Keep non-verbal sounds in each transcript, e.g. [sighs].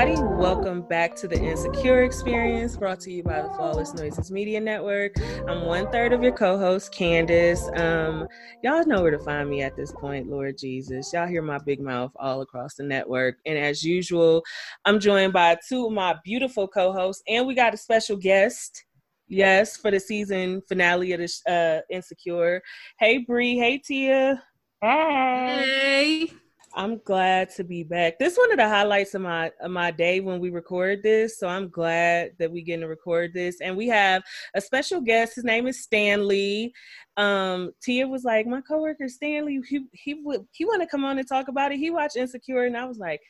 Everybody, welcome back to the Insecure Experience brought to you by the Flawless Noises Media Network. I'm one third of your co host, Candace. Um, y'all know where to find me at this point, Lord Jesus. Y'all hear my big mouth all across the network. And as usual, I'm joined by two of my beautiful co hosts, and we got a special guest. Yes, for the season finale of the uh, Insecure. Hey, Bree. Hey, Tia. Hey. I'm glad to be back. This one of the highlights of my of my day when we record this. So I'm glad that we get to record this. And we have a special guest. His name is Stanley. Um, Tia was like, my coworker Stanley, he he would he want to come on and talk about it. He watched Insecure, and I was like,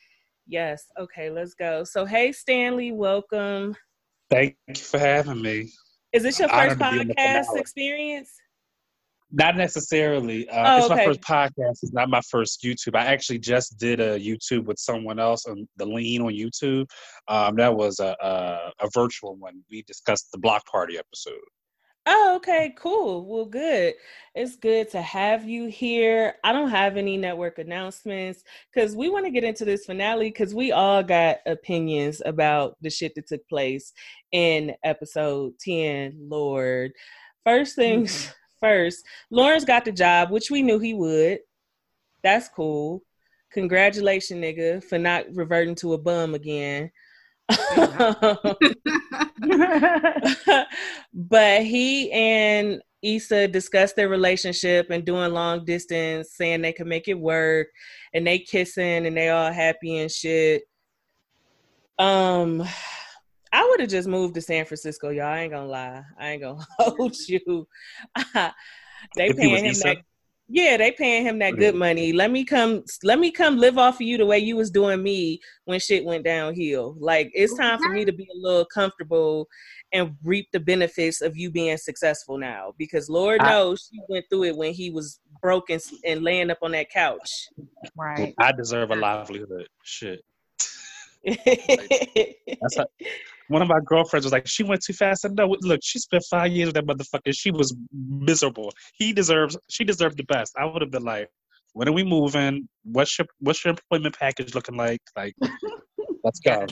Yes, okay, let's go. So hey Stanley, welcome. Thank you for having me. Is this your I'm first honored to be on the podcast experience? Not necessarily. Uh, Oh, it's okay. my first podcast. It's not my first YouTube. I actually just did a YouTube with someone else on the Lean on YouTube. Um, that was a, a a virtual one. We discussed the block party episode. Oh, okay, cool. Well, good. It's good to have you here. I don't have any network announcements because we want to get into this finale because we all got opinions about the shit that took place in episode 10. Lord. First things first, Lawrence got the job, which we knew he would. That's cool. Congratulations, nigga, for not reverting to a bum again. [laughs] but he and Issa discussed their relationship and doing long distance, saying they can make it work, and they kissing and they all happy and shit. Um, I would have just moved to San Francisco, y'all. I ain't gonna lie. I ain't gonna [laughs] hold [laughs] you. [laughs] they If paying him Issa? that. Yeah, they paying him that good mm. money. Let me come. Let me come live off of you the way you was doing me when shit went downhill. Like it's time for me to be a little comfortable and reap the benefits of you being successful now. Because Lord I- knows she went through it when he was broken and laying up on that couch. Right. I deserve a livelihood. Shit. That's how, one of my girlfriends was like, she went too fast. I know. Look, she spent five years with that motherfucker. She was miserable. He deserves. She deserved the best. I would have been like, when are we moving? What's your What's your employment package looking like? Like, [laughs] let's go.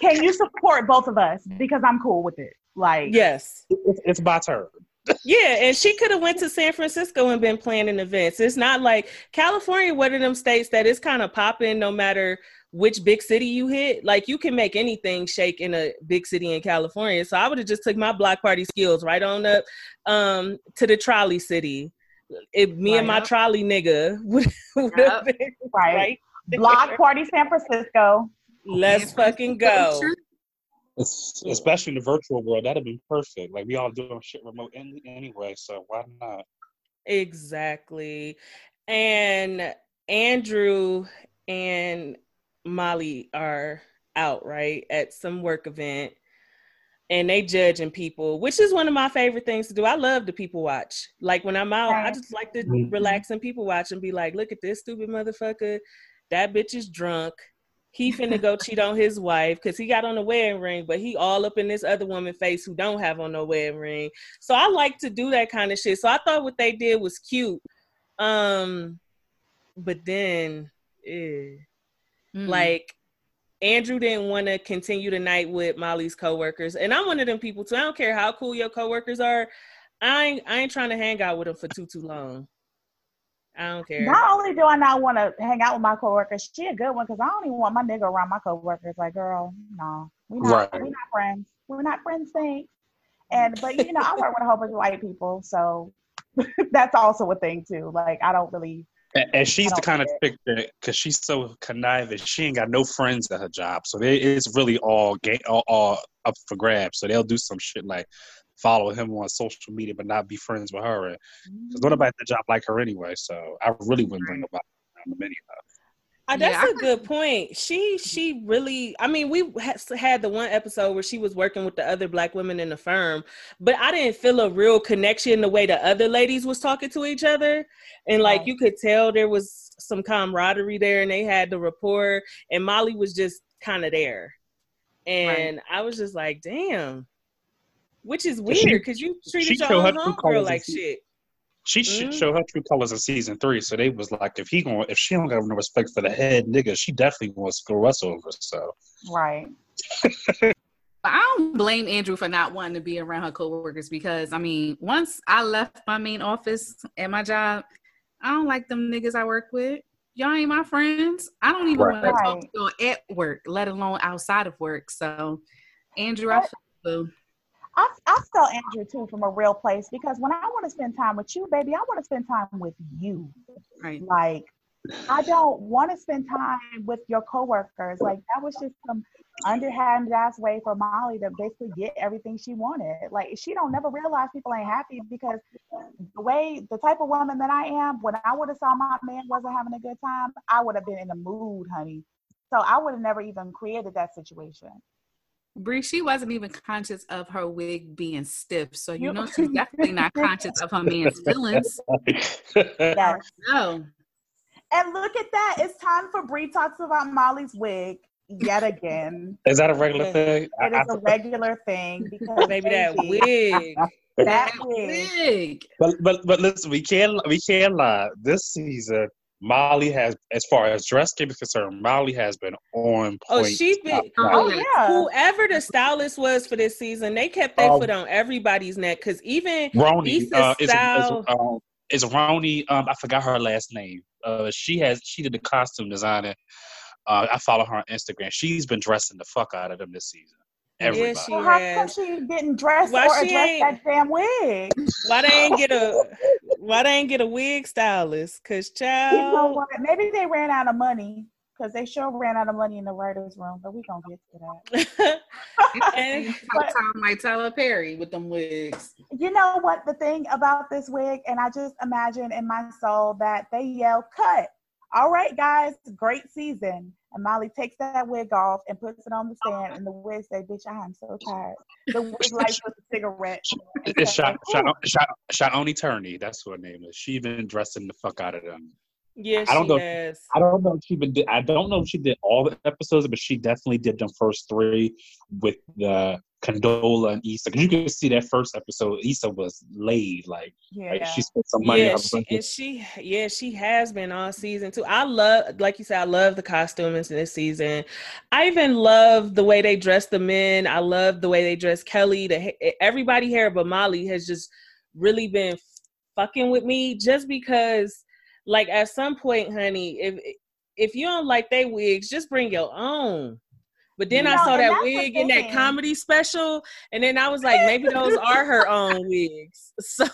Can you support both of us? Because I'm cool with it. Like, yes. It's, it's my turn. Yeah, and she could have went to San Francisco and been planning events. It's not like California, one of them states that is kind of popping no matter which big city you hit. Like you can make anything shake in a big city in California. So I would have just took my block party skills right on up um, to the trolley city. If me and my Right. trolley nigga [laughs] would, would have Yep. been right. right. Block party San Francisco. Let's fucking go. It's, especially in the virtual world, that'd be perfect. Like we all doing shit remote any, anyway, so why not? Exactly. And Andrew and Molly are out, right, at some work event. And they judging people, which is one of my favorite things to do. I love to people watch. Like when I'm out, I just like to Mhm. relax and people watch and be like, look at this stupid motherfucker. That bitch is drunk. He finna go cheat on his wife because he got on a wedding ring, but he all up in this other woman face who don't have on no wedding ring. So I like to do that kind of shit. So I thought what they did was cute. Um, but then, eh, Mm. like Andrew didn't want to continue the night with Molly's coworkers, and I'm one of them people too. I don't care how cool your coworkers are. I ain't I ain't trying to hang out with them for too too long. I don't care. Not only do I not want to hang out with my coworkers, she a good one because I don't even want my nigga around my coworkers. Like, girl, no, we not, Right. we not friends. We're not friends, thanks. And but you know, I work with a whole bunch of white people, so [laughs] that's also a thing too. Like, I don't really. And, and she's the kind of get chick that, because she's so conniving, she ain't got no friends at her job. So they, it's really all, ga- all all up for grabs. So they'll do some shit like follow him on social media, but not be friends with her. Because nobody at the job like her anyway. So I really wouldn't bring nobody around them anyway. Uh, that's Yeah, I a good point. She she really. I mean, we ha- had the one episode where she was working with the other black women in the firm, but I didn't feel a real connection the way the other ladies was talking to each other, and like you could tell there was some camaraderie there, and they had the rapport, and Molly was just kind of there, and I was just like, damn. Which is weird because you treated she your showed her own homegirl like shit. She should Mhm. show her true colors in season three. So they was like, if he going, if she don't got no respect for the head nigga, she definitely wants to screw us over. So Right. [laughs] I don't blame Andrew for not wanting to be around her coworkers because I mean, once I left my main office at my job, I don't like them niggas I work with. Y'all ain't my friends. I don't even Right. want to talk to you at work, let alone outside of work. So, Andrew, I feel I, I feel Andrew too from a real place because when I want to spend time with you, baby, I want to spend time with you. right. Like, I don't want to spend time with your coworkers. Like, that was just some underhanded ass way for Molly to basically get everything she wanted. Like, she don't never realize people ain't happy because the way, the type of woman that I am, when I would have saw my man wasn't having a good time, I would have been in the mood, honey. So I would have never even created that situation. Bree, she wasn't even conscious of her wig being stiff. So, you You- know, she's definitely not conscious of her man's feelings. Yes. [laughs] No. And look at that. It's time for Bree talks about Molly's wig yet again. is that a regular Yeah. thing? It is a regular thing because Baby, that wig. that wig. Wig. But but but listen, we can't we can't lie. This season, Molly has, as far as dress game is concerned, Molly has been on point. Oh, she's been. Oh, Oh yeah. yeah. Whoever the stylist was for this season, they kept their Um, foot on everybody's neck. Cause even Roni uh, is, is, style- um, is Roni. Um, I forgot her last name. Uh, she has she did the costume designer. Uh, I follow her on Instagram. She's been dressing the fuck out of them this season. Yeah, she Well, how come has. she didn't dress Why or she address that damn wig? why they ain't get a [laughs] why they ain't get a wig stylist? Cause You know what? Maybe they ran out of money because they sure ran out of money in the writers' room. But we gonna get to that. [laughs] and Like Tom- like Tyler Perry with them wigs. You know what? The thing about this wig, and I just imagine in my soul that they yell "cut." All right, guys, great season. And Molly takes that wig off and puts it on the stand, and the wig say, "Bitch, I am so tired." The wig lights with a cigarette. It's say, shot, "Ooh." shot, shot, Shiona Turini. That's her name is. She been dressing the fuck out of them. Yeah, I don't she know. has. I don't know if she been. I don't know if she did all the episodes, but she definitely did the first three with the Condola and Issa. Because you can see that first episode, Issa was laid. Like, Yeah. like she spent some money. Yeah, on she, and she, yeah, she has been all season too. I love, like you said, I love the costumes in this season. I even love the way they dress the men. I love the way they dress Kelly. The everybody here but Molly has just really been fucking with me, just because, like, at some point, honey, if if you don't like they wigs, just bring your own. But then You I know, saw that wig in that comedy special, and then I was like, maybe those are her [laughs] own wigs. So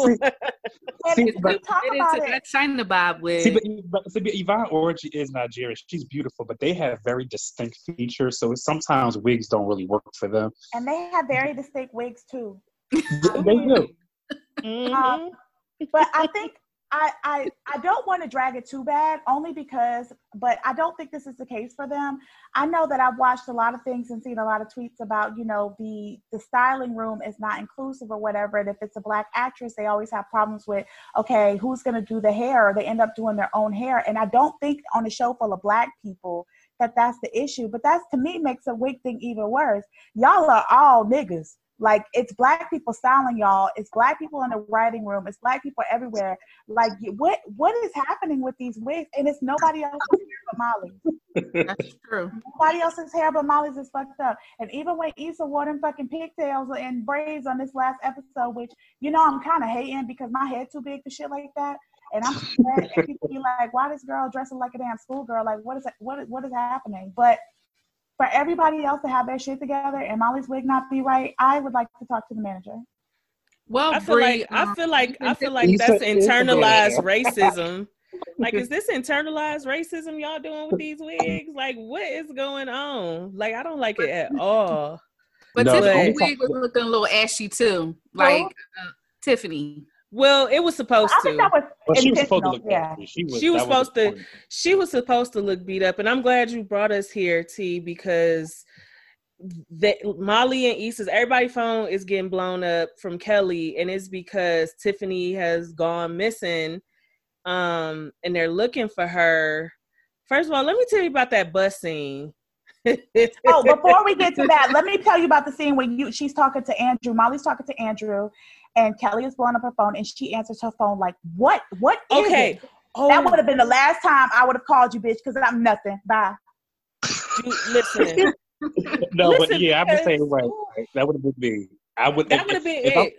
And See, we but- talk Get about into it. that China Bob wig. See, but, but, see, but Yvonne Orji is Nigerian. She's beautiful, but they have very distinct features. So sometimes wigs don't really work for them. And they have very distinct wigs too. they do. Mhm. Um, but I think I, I I don't want to drag it too bad, only because, but I don't think this is the case for them. I know that I've watched a lot of things and seen a lot of tweets about, you know, the the styling room is not inclusive or whatever. And if it's a black actress, they always have problems with, okay, who's gonna do the hair? Or they end up doing their own hair. And I don't think on a show full of black people that that's the issue. But that's to me makes a wig thing even worse. Y'all are all niggas. Like it's black people styling y'all. It's black people in the writing room. It's black people everywhere. Like what what is happening with these wigs? And it's nobody else's hair but Molly's. That's true. Nobody else's hair but Molly's is fucked up. And even when Issa wore them fucking pigtails and braids on this last episode, which you know I'm kind of hating because my head too big for shit like that. And I'm at people be like, why this girl dressing like a damn schoolgirl? Like what is what what is happening? But for everybody else to have their shit together and Molly's wig not be right, I would like to talk to the manager. Well, I feel Bree, like I um, feel like I feel like that's internalized [laughs] racism. Like, is this internalized racism y'all doing with these wigs? Like, what is going on? Like, I don't like it at all. But No, the Tiffany wig was looking a little ashy too, like uh, Tiffany. Well, it was supposed I think to. that was But she was supposed to look yeah. yeah. She was, She was that the supposed to- she was supposed to look beat up and i'm glad you brought us here t because that molly and issa's everybody phone is getting blown up from kelly and it's because tiffany has gone missing um and they're looking for her first of all let me tell you about that bus scene Oh, before we get to [laughs] that, let me tell you about the scene when you she's talking to Andrew. Molly's talking to Andrew, and Kelly is blowing up her phone, and she answers her phone like, "What? What is okay it?" oh That would have been the last time I would have called you, bitch, because I'm nothing. Bye. you- listen [laughs] No, Listen, but yeah, I'm the because- same way. right? That would have been me. I would. that would have been if I'm- it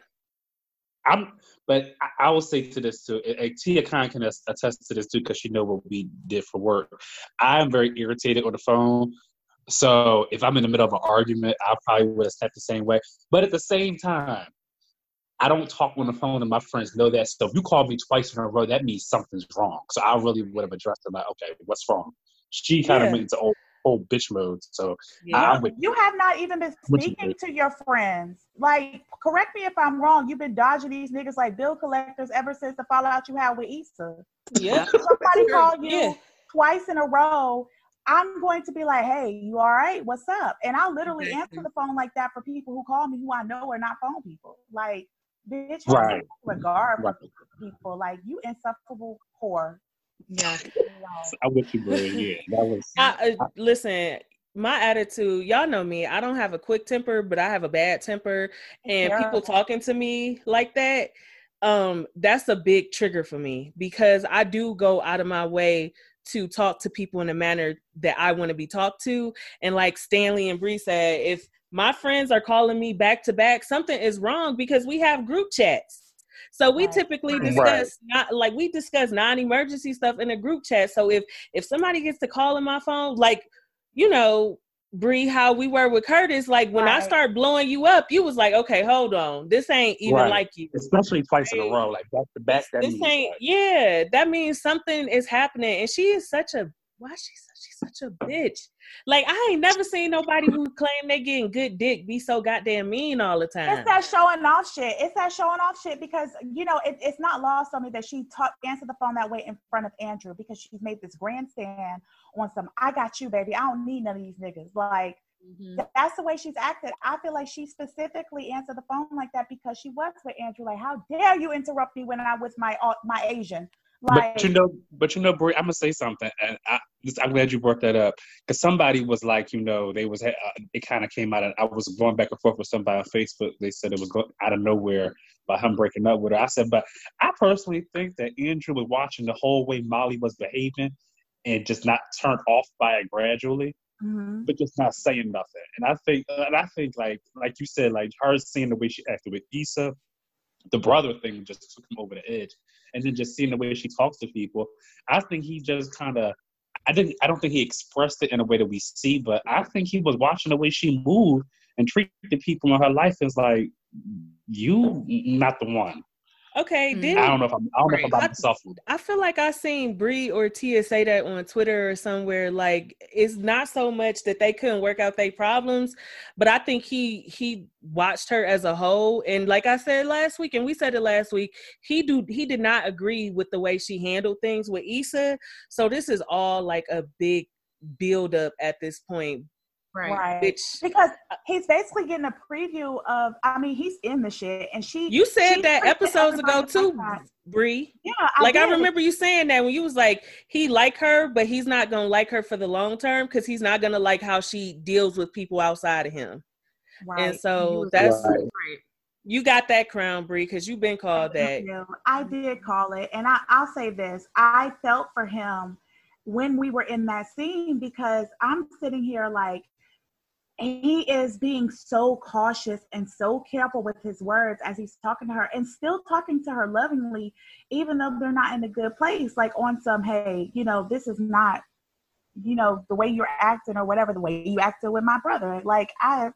I'm, but I, I will say to this too. and- and Tia Khan can as- attest to this too because she know what we did for work. I am very irritated on the phone. So if I'm in the middle of an argument, I probably would have stepped the same way. But at the same time, I don't talk on the phone, and my friends know that. So if you call me twice in a row, that means something's wrong. So I really would have addressed it like, okay, what's wrong? She kind of Yeah. went into old, old bitch mode. So yeah. I'm You have not even been What you speaking to your friends. Like, correct me if I'm wrong. You've been dodging these niggas like bill collectors ever since the fallout you had with Issa. yeah Somebody call you Yeah. twice in a row. I'm going to be like, hey, you all right? What's up? And I'll literally answer the phone like that for people who call me who I know are not phone people. Like, bitch, have Right. some regard Right. for people. Like, you insufferable whore. [laughs] Yeah. I'm with you, bro. Yeah, that was. I, uh, listen, my attitude, y'all know me. I don't have a quick temper, but I have a bad temper. And people talking to me like that, um, that's a big trigger for me because I do go out of my way to talk to people in a manner that I want to be talked to. And like Stanley and Bree said, if my friends are calling me back to back, something is wrong because we have group chats. So we Right. typically Right. discuss not like we discuss non-emergency stuff in a group chat. So if if somebody gets to call in my phone, like you know, Bree, how we were with Curtis, like when I start blowing you up, you was like, okay, hold on, this ain't even Right. like you. especially twice in a row, like back to back. That This means ain't like, yeah. That means something is happening, and she is such a why she such she's such a bitch. Like I ain't never seen nobody who claim they getting good dick be so goddamn mean all the time. It's that showing off shit. It's that showing off shit because you know it, it's not lost on me that she talked answered the phone that way in front of Andrew because she's made this grandstand on some. I got you, baby. I don't need none of these niggas. Like Mhm. that's the way she's acted. I feel like she specifically answered the phone like that because she was with Andrew. Like, how dare you interrupt me when I'm with my uh, my Asian? Like, but you know, but you know, Bree, I'm gonna say something, and I, I'm glad you brought that up because somebody was like, you know, they was uh, it kind of came out. Of, I was going back and forth with somebody on Facebook. They said it was go, out of nowhere by him breaking up with her. I said, but I personally think that Andrew was watching the whole way Molly was behaving and just not turned off by it gradually. Mhm. but just not saying nothing. And I think, and I think, like, like you said, like her seeing the way she acted with Issa, the brother thing just took him over the edge, and then just seeing the way she talks to people, I think he just kind of, I didn't, I don't think he expressed it in a way that we see, but I think he was watching the way she moved and treated people in her life as like, you not the one. Okay, Mm. did I don't know if I'm, I don't know if I'm Right. by myself. I feel like I seen Bree or Tia say that on Twitter or somewhere. Like it's not so much that they couldn't work out their problems, but I think he he watched her as a whole. And like I said last week, and we said it last week, he do he did not agree with the way she handled things with Issa. So this is all like a big build up at this point. Right. right. Which because uh, he's basically getting a preview of. I mean, he's in the shit, and she. you said she that episodes ago too. Bree. Yeah, I like I remember you saying that when you was like he like her, but he's not gonna like her for the long term because he's not gonna like how she deals with people outside of him. Right. And so that's Right. Right. you got that crown, Bree, because you've been called that. I did call it, and I, I'll say this: I felt for him when we were in that scene because I'm sitting here like he is being so cautious and so careful with his words as he's talking to her, and still talking to her lovingly, even though they're not in a good place. Like on some, hey, you know, this is not, you know, the way you're acting or whatever, the way you acted with my brother. Like I.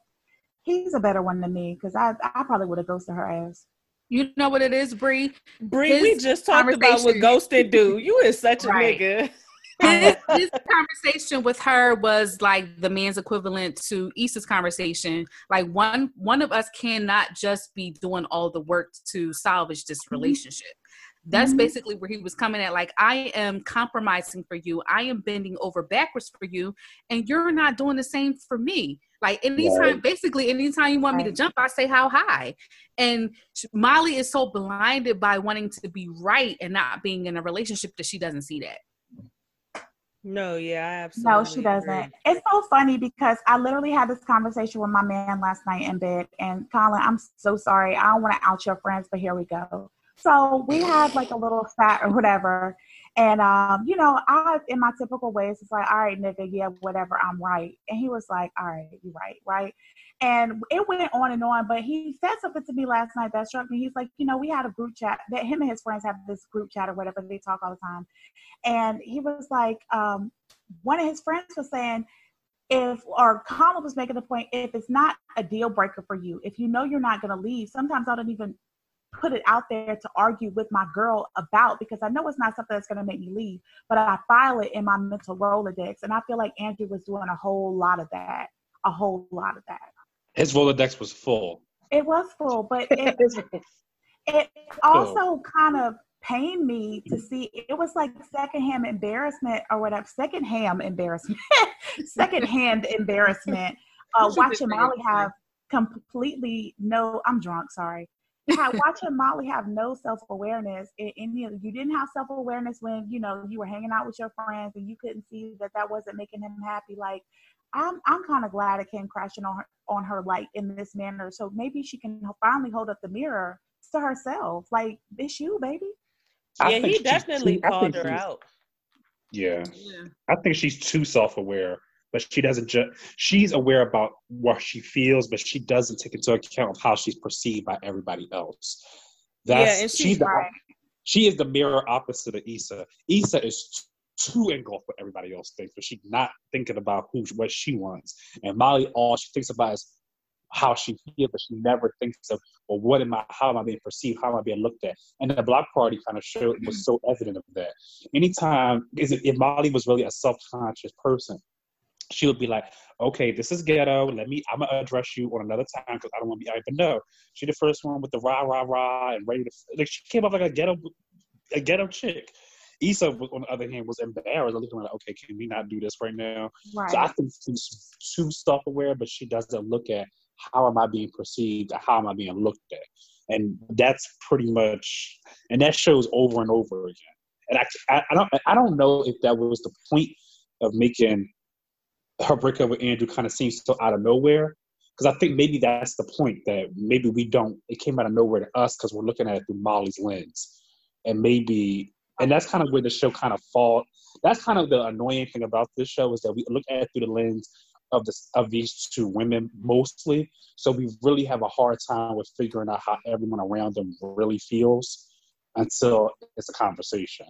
He's a better one than me because I, I probably would have ghosted her ass. You know what it is, Bree? Bree, we just talked about what ghosted do. You is such a Right. nigga. [laughs] his, [laughs] his conversation with her was like the man's equivalent to Issa's conversation. Like one one of us cannot just be doing all the work to salvage this Mm-hmm. relationship. That's Mhm. basically where he was coming at. Like, I am compromising for you. I am bending over backwards for you, and you're not doing the same for me. Like anytime, Right. basically, anytime you want me to jump, I say how high. And Molly is so blinded by wanting to be right and not being in a relationship that she doesn't see that. No, yeah, I absolutely. No, she doesn't. agree. It's so funny because I literally had this conversation with my man last night in bed. And Colin, I'm so sorry. I don't want to out your friends, but here we go. So we had like a little chat or whatever. And, um, you know, I, in my typical ways, it's like, all right, nigga, yeah, whatever, I'm right. And he was like, all right, you're right, right? And it went on and on, but he said something to me last night that struck me. He's like, you know, we had a group chat that him and his friends have this group chat or whatever. They talk all the time. And he was like, um, one of his friends was saying, if or Colin was making the point, if it's not a deal breaker for you, if you know you're not going to leave, sometimes I don't even put it out there to argue with my girl about because I know it's not something that's going to make me leave, but I file it in my mental Rolodex. And I feel like Andrew was doing a whole lot of that, a whole lot of that. His Rolodex was full. It was full, but it, [laughs] it also kind of pained me to see it was like secondhand embarrassment or whatever secondhand embarrassment [laughs] secondhand [laughs] embarrassment. Uh What you watching molly have completely no i'm drunk sorry. Ha- watching molly have no self-awareness in any you didn't have self-awareness when you know you were hanging out with your friends and you couldn't see that that wasn't making him happy. Like i'm i'm kind of glad it came crashing on her on her like in this manner so maybe she can finally hold up the mirror to herself like it's you baby I Yeah, he she's definitely too- called her out. Yeah. Yeah. I think she's too self-aware, but she doesn't. Ju- she's aware about what she feels, but she doesn't take into account of how she's perceived by everybody else. That's, Yeah, and she- she's the, Right. she is the mirror opposite of Issa. Issa is too engulfed with everybody else thinks, but she's not thinking about who what she wants. And Molly, all she thinks about is how she feels, but she never thinks of, well, what am I? How am I being perceived? How am I being looked at? And the block party kind of showed mm-hmm. was so evident of that anytime is it- if Molly was really a self-conscious person, she would be like, "Okay, this is ghetto. Let me. I'm gonna address you on another time because I don't want to be." I but no, she the first one with the rah rah rah and ready to like. She came off like a ghetto, a ghetto chick. Issa, was- on the other hand, was embarrassed. Looking like, "Okay, can we not do this right now?" right So I think she's too self-aware, but she doesn't look at how am I being perceived, how am I being looked at, and that's pretty much, and that shows over and over again. And I, I, I don't, I don't know if that was the point of making her breakup with Andrew kind of seem so out of nowhere, because I think maybe that's the point that maybe we don't. It came out of nowhere to us because we're looking at it through Molly's lens, and maybe, and that's kind of where the show kind of fall. That's kind of the annoying thing about this show is that we look at it through the lens of this of these two women mostly. So we really have a hard time with figuring out how everyone around them really feels until it's a conversation.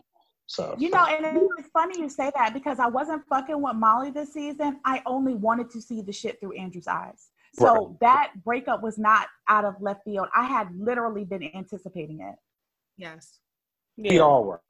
So You know, and it's funny you say that because I wasn't fucking with Molly this season. I only wanted to see the shit through Andrew's eyes. So Right. that breakup was not out of left field. I had literally been anticipating it. Yes. We Yeah. all were.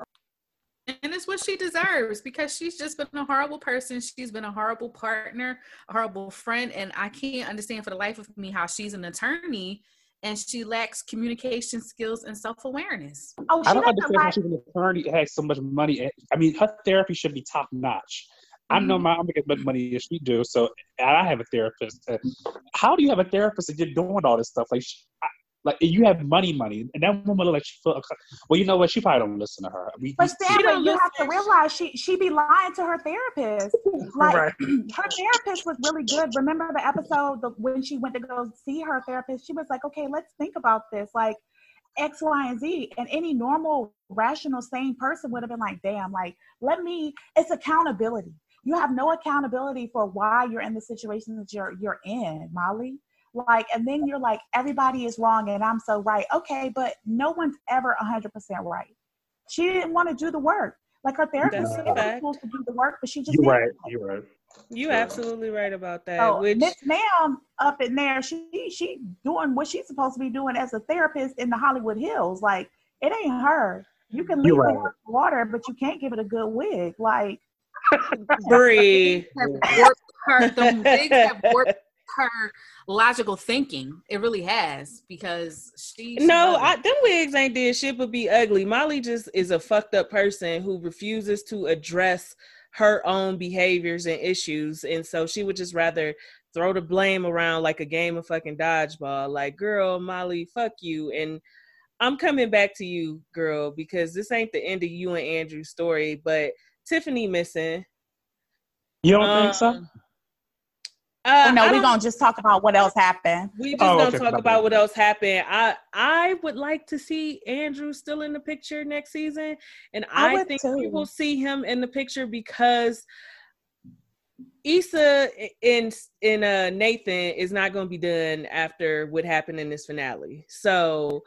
And it's what she deserves because she's just been a horrible person. She's been a horrible partner, a horrible friend. And I can't understand for the life of me how she's an attorney and she lacks communication skills and self awareness. Oh, she I don't doesn't understand how she's an attorney that has so much money. I mean, her therapy should be top notch. I know my I'm making as much money as she do, so and I have a therapist. How do you have a therapist and you're doing all this stuff? Like, she, I, like you have money, money, and that woman look like she feel. Well, you know what? She probably don't listen to her. We, But we- Stanley, you have to realize she she be lying to her therapist. Like Right. [clears throat] her therapist was really good. Remember the episode the, when she went to go see her therapist? She was like, "Okay, let's think about this." Like X, Y, and Z. And any normal, rational, sane person would have been like, "Damn!" Like, let me. It's accountability. You have no accountability for why you're in the situation that you're you're in, Molly. Like, and then you're like, everybody is wrong and I'm so right. Okay, but no one's ever 100% right. She didn't want to do the work. Like her therapist That's a said she was fact. supposed to do the work, but she just You're right. You're right. You Yeah. absolutely right about that. So which Miss Ma'am up in there, she she doing what she's supposed to be doing as a therapist in the Hollywood Hills. Like it ain't her. You can leave You're the right. water, but you can't give it a good wig. Like Bree. have warped her. The wigs have warped her logical thinking. It really has because she. she No, doesn't. I, them wigs ain't did shit but be ugly. Molly just is a fucked up person who refuses to address her own behaviors and issues, and so she would just rather throw the blame around like a game of fucking dodgeball. Like, girl, Molly, fuck you. And I'm coming back to you, girl, because this ain't the end of you and Andrew's story, but Tiffany missing. You don't think so? Um, Uh, Oh, no, we're gonna just talk about what else happened. We just Oh, don't okay, talk about what else happened. I I would like to see Andrew still in the picture next season, and I I, think too. we will see him in the picture because Issa in in uh Nathan is not going to be done after what happened in this finale. So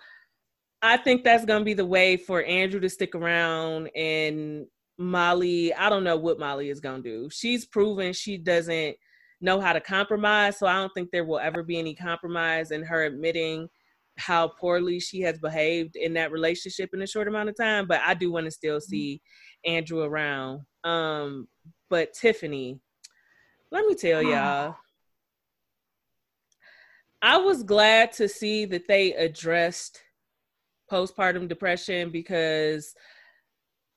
I think that's going to be the way for Andrew to stick around and Molly. I don't know what Molly is going to do. She's proven she doesn't know how to compromise. So I don't think there will ever be any compromise in her admitting how poorly she has behaved in that relationship in a short amount of time. But I do want to still see Andrew around. Um, but Tiffany, let me tell y'all. I was glad to see that they addressed postpartum depression because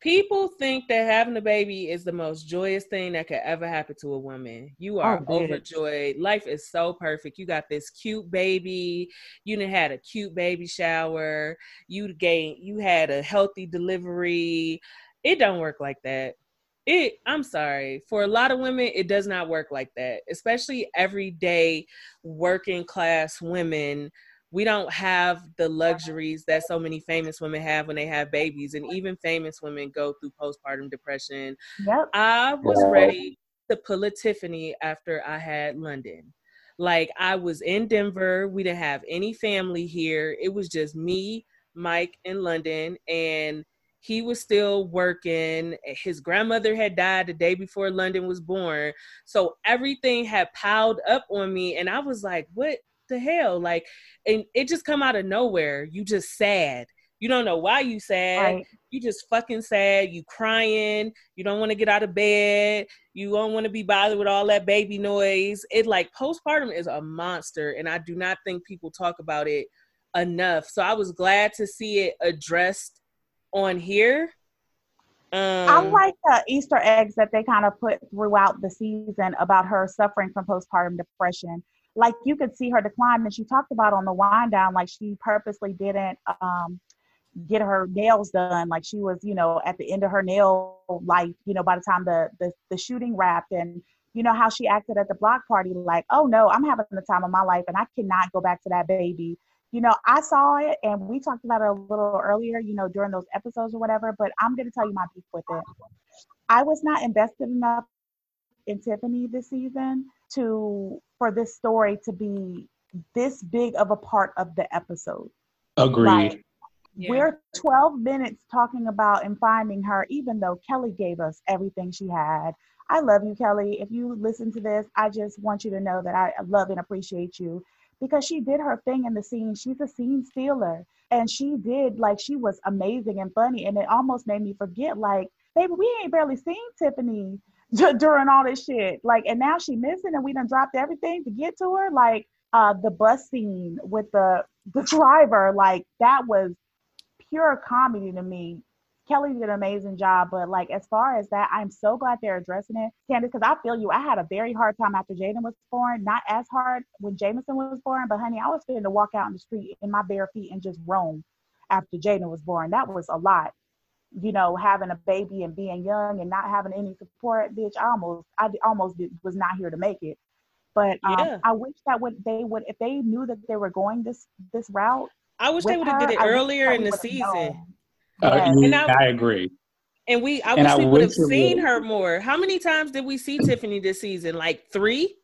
people think that having a baby is the most joyous thing that could ever happen to a woman. You are Oh, overjoyed. Life is so perfect. You got this cute baby. You done had a cute baby shower. You gained you had a healthy delivery. It don't work like that. It I'm sorry. For a lot of women, it does not work like that. Especially everyday working class women we don't have the uh-huh. luxuries that so many famous women have when they have babies and even famous women go through postpartum depression. Yep. i was ready to pull a tiffany after i had london. Like i was in denver. We didn't have any family here. It was just me mike and london and he was still working. His grandmother had died the day before london was born. So everything had piled up on me and i was like what the hell. Like and it just come out of nowhere. You just sad. You don't know why you sad. Right. you just fucking sad. You crying. You don't want to get out of bed. You don't want to be bothered with all that baby noise. It like postpartum is a monster and i do not think people talk about it enough. So i was glad to see it addressed on here. Um I like the Easter eggs that they kind of put throughout the season about her suffering from postpartum depression. Like you could see her decline, and she talked about on the wind down, like she purposely didn't um, get her nails done. Like she was, you know, at the end of her nail life, you know, by the time the the, the shooting wrapped, and you know how she acted at the block party, like, oh no, I'm having the time of my life, and I cannot go back to that baby. You know, I saw it, and we talked about it a little earlier, you know, during those episodes or whatever. But I'm going to tell you my beef with it. I was not invested enough in Tiffany this season to for this story to be this big of a part of the episode. Agreed. Like, Yeah. we're 12 minutes talking about and finding her, even though Kelly gave us everything she had. I love you, Kelly. If you listen to this, I just want you to know that I love and appreciate you because she did her thing in the scene. She's a scene stealer. And she did, like, she was amazing and funny. And it almost made me forget, like, baby, we ain't barely seen Tiffany d- [laughs] during all this shit. Like, and now she missing and we done dropped everything to get to her. Like, uh, the bus scene with the the driver, like, that was pure comedy to me. Kelly did an amazing job, but like as far as that, I'm so glad they're addressing it, Candace, because I feel you. I had a very hard time after Jaden was born, not as hard when Jameson was born, but honey, I was fitting to walk out in the street in my bare feet and just roam after Jaden was born. That was a lot, you know, having a baby and being young and not having any support. Bitch, I almost, I almost did, was not here to make it. But um, Yeah. I wish that would they would if they knew that they were going this this route. i wish they would have did it I earlier in the season. Uh, Yes. yeah, And I- I agree. And we, I And wish I we would have seen her more. How many times did we see Tiffany this season? Like three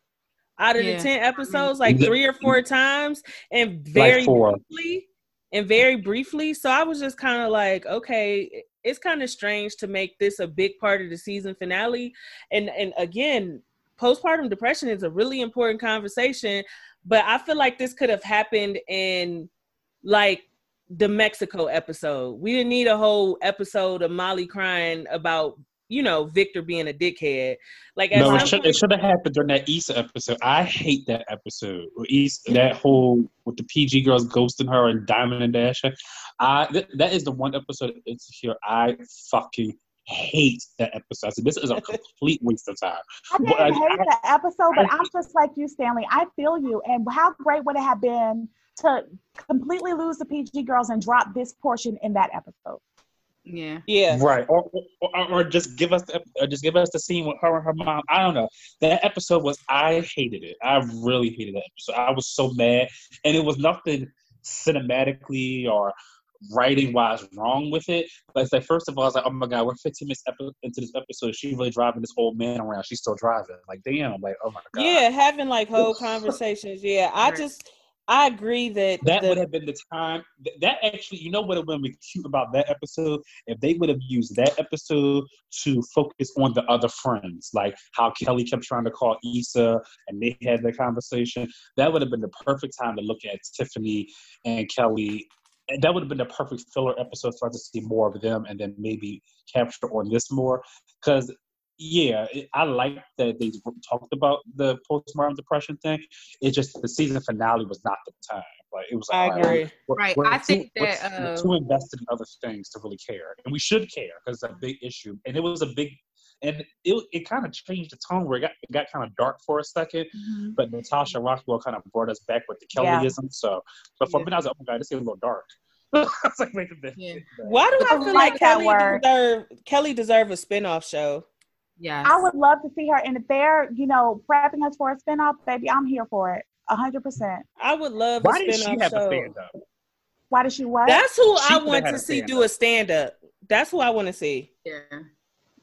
out of Yeah. the ten episodes, like three or four times, and very four. briefly, and very briefly. So I was just kind of like, okay, it's kind of strange to make this a big part of the season finale. And and again, postpartum depression is a really important conversation, but I feel like this could have happened in like the Mexico episode. We didn't need a whole episode of Molly crying about you know Victor being a dickhead. Like at No, it should, point- it should have happened during that Issa episode. I hate that episode. With Issa, that whole with the PG girls ghosting her and Diamond and Dasher. I th- that is the one episode of Insecure I fucking hate that episode. I said, this is a [laughs] complete waste of time. I didn't But I- hate the episode, but I- I'm just like you, Stanley. I feel you. And how great would it have been to completely lose the PG girls and drop this portion in that episode? Yeah. yeah. Right, or, or or just give us the, or just give us the scene with her and her mom. I don't know. That episode was I hated it. I really hated that episode. I was so mad, and it was nothing cinematically or writing wise wrong with it. But it's like first of all, I was like, oh my god, we're 15 minutes epi- into this episode. She really driving this old man around. She's still driving. Like damn, like oh my god. Yeah, having like whole conversations. Yeah, I just I agree that That the- would have been the time. That actually, you know what would have been cute about that episode? If they would have used that episode to focus on the other friends, like how Kelly kept trying to call Issa and they had that conversation. That would have been the perfect time to look at Tiffany and Kelly. And that would have been the perfect filler episode for us to see more of them and then maybe capture on this more. Because yeah, it, I like that they talked about the postpartum depression thing. It just the season finale was not the time. Like it was. I Like, all right, agree. we're- Right, we're I too- think we're that, too- we're uh, too invested in other things to really care, and we should care because it's a big issue, and it was a big, and it it kind of changed the tone where it got it got kind of dark for a 2nd but Natasha Rothwell kind of brought us back with the Yeah. Kellyism. So, but for Yeah. me, I was like, oh my god, this is a little dark. [laughs] I was like, wait a minute. Yeah. Why do I I feel like like Kelly word. deserve Kelly deserve a spinoff show? Yeah. I would love to see her. And if they're, you know, prepping us for a spinoff, baby, I'm here for it. A hundred percent. I would love Why a did she spinoff have show. a stand? Why does she what? That's who She I want to see do a stand up. That's who I want to see yeah.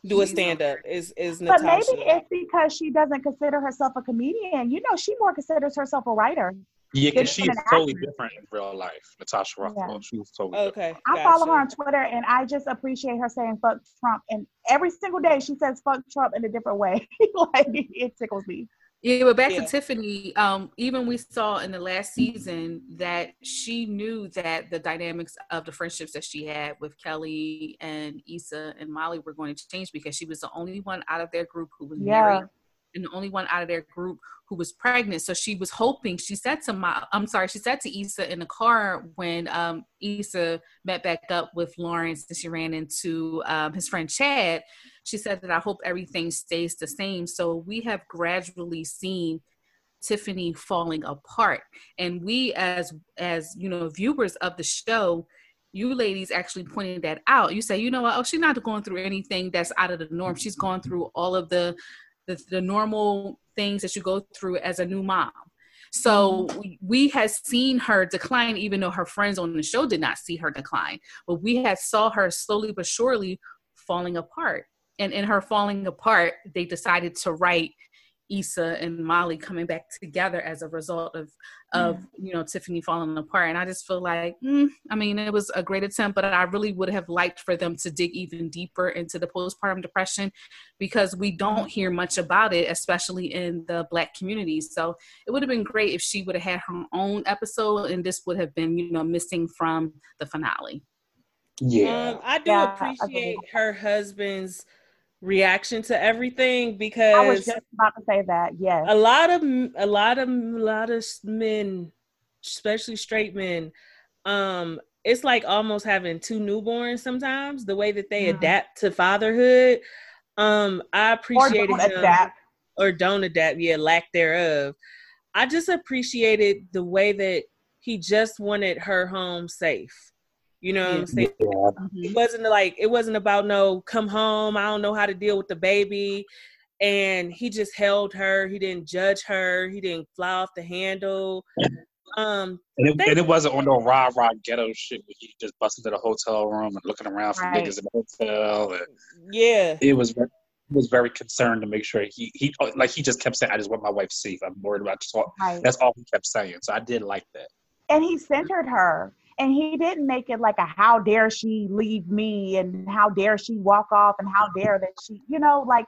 do a She's stand up. Is is but Natasha? maybe it's because she doesn't consider herself a comedian. You know, she more considers herself a writer. Yeah, because She's she's an totally actress. different in real life. Natasha Rothwell, she was totally different. okay. I follow her on Twitter and I just appreciate her saying fuck Trump. And every single day she says fuck Trump in a different way. [laughs] like it tickles me. Yeah, but back Yeah. to Tiffany, um, even we saw in the last season that she knew that the dynamics of the friendships that she had with Kelly and Issa and Molly were going to change because she was the only one out of their group who was Yeah. married and the only one out of their group who was pregnant. So she was hoping, she said to my, I'm sorry, she said to Issa in the car when um, Issa met back up with Lawrence and she ran into um, his friend Chad. She said that I hope everything stays the same. So we have gradually seen Tiffany falling apart. And we as as you know, viewers of the show, you ladies actually pointed that out. You say, you know what, oh, she's not going through anything that's out of the norm. She's gone through all of the the, the normal things that you go through as a new mom. So we, we had seen her decline, even though her friends on the show did not see her decline. But we had saw her slowly but surely falling apart. And in her falling apart, they decided to write Issa and Molly coming back together as a result of of you know Tiffany falling apart. And I just feel like, mm, I mean, it was a great attempt, but I really would have liked for them to dig even deeper into the postpartum depression because we don't hear much about it, especially in the Black community. So it would have been great if she would have had her own episode, and this would have been you know missing from the finale. Yeah. Um, I do Yeah, appreciate agreed. her husband's reaction to everything because I was just about to say that. Yes. a lot of a lot of a lot of men, especially straight men, um, it's like almost having two newborns sometimes. The way that they Mhm. adapt to fatherhood, um, I appreciated him adapt. or don't adapt, yeah, lack thereof. I just appreciated the way that he just wanted her home safe. You know what I'm saying? yeah. it wasn't like it wasn't about no come home i don't know how to deal with the baby and he just held her he didn't judge her he didn't fly off the handle um And it, They- and it wasn't on no rah rah ghetto shit where he just busted into the hotel room and looking around for Right. niggas in the hotel. And yeah it was ve- he was very concerned to make sure he he like he just kept saying, "I just want my wife safe. I'm worried about just all." Right. That's all he kept saying. So I did like that. and he centered her and he didn't make it like a how dare she leave me? And how dare she walk off? And how dare that she you know like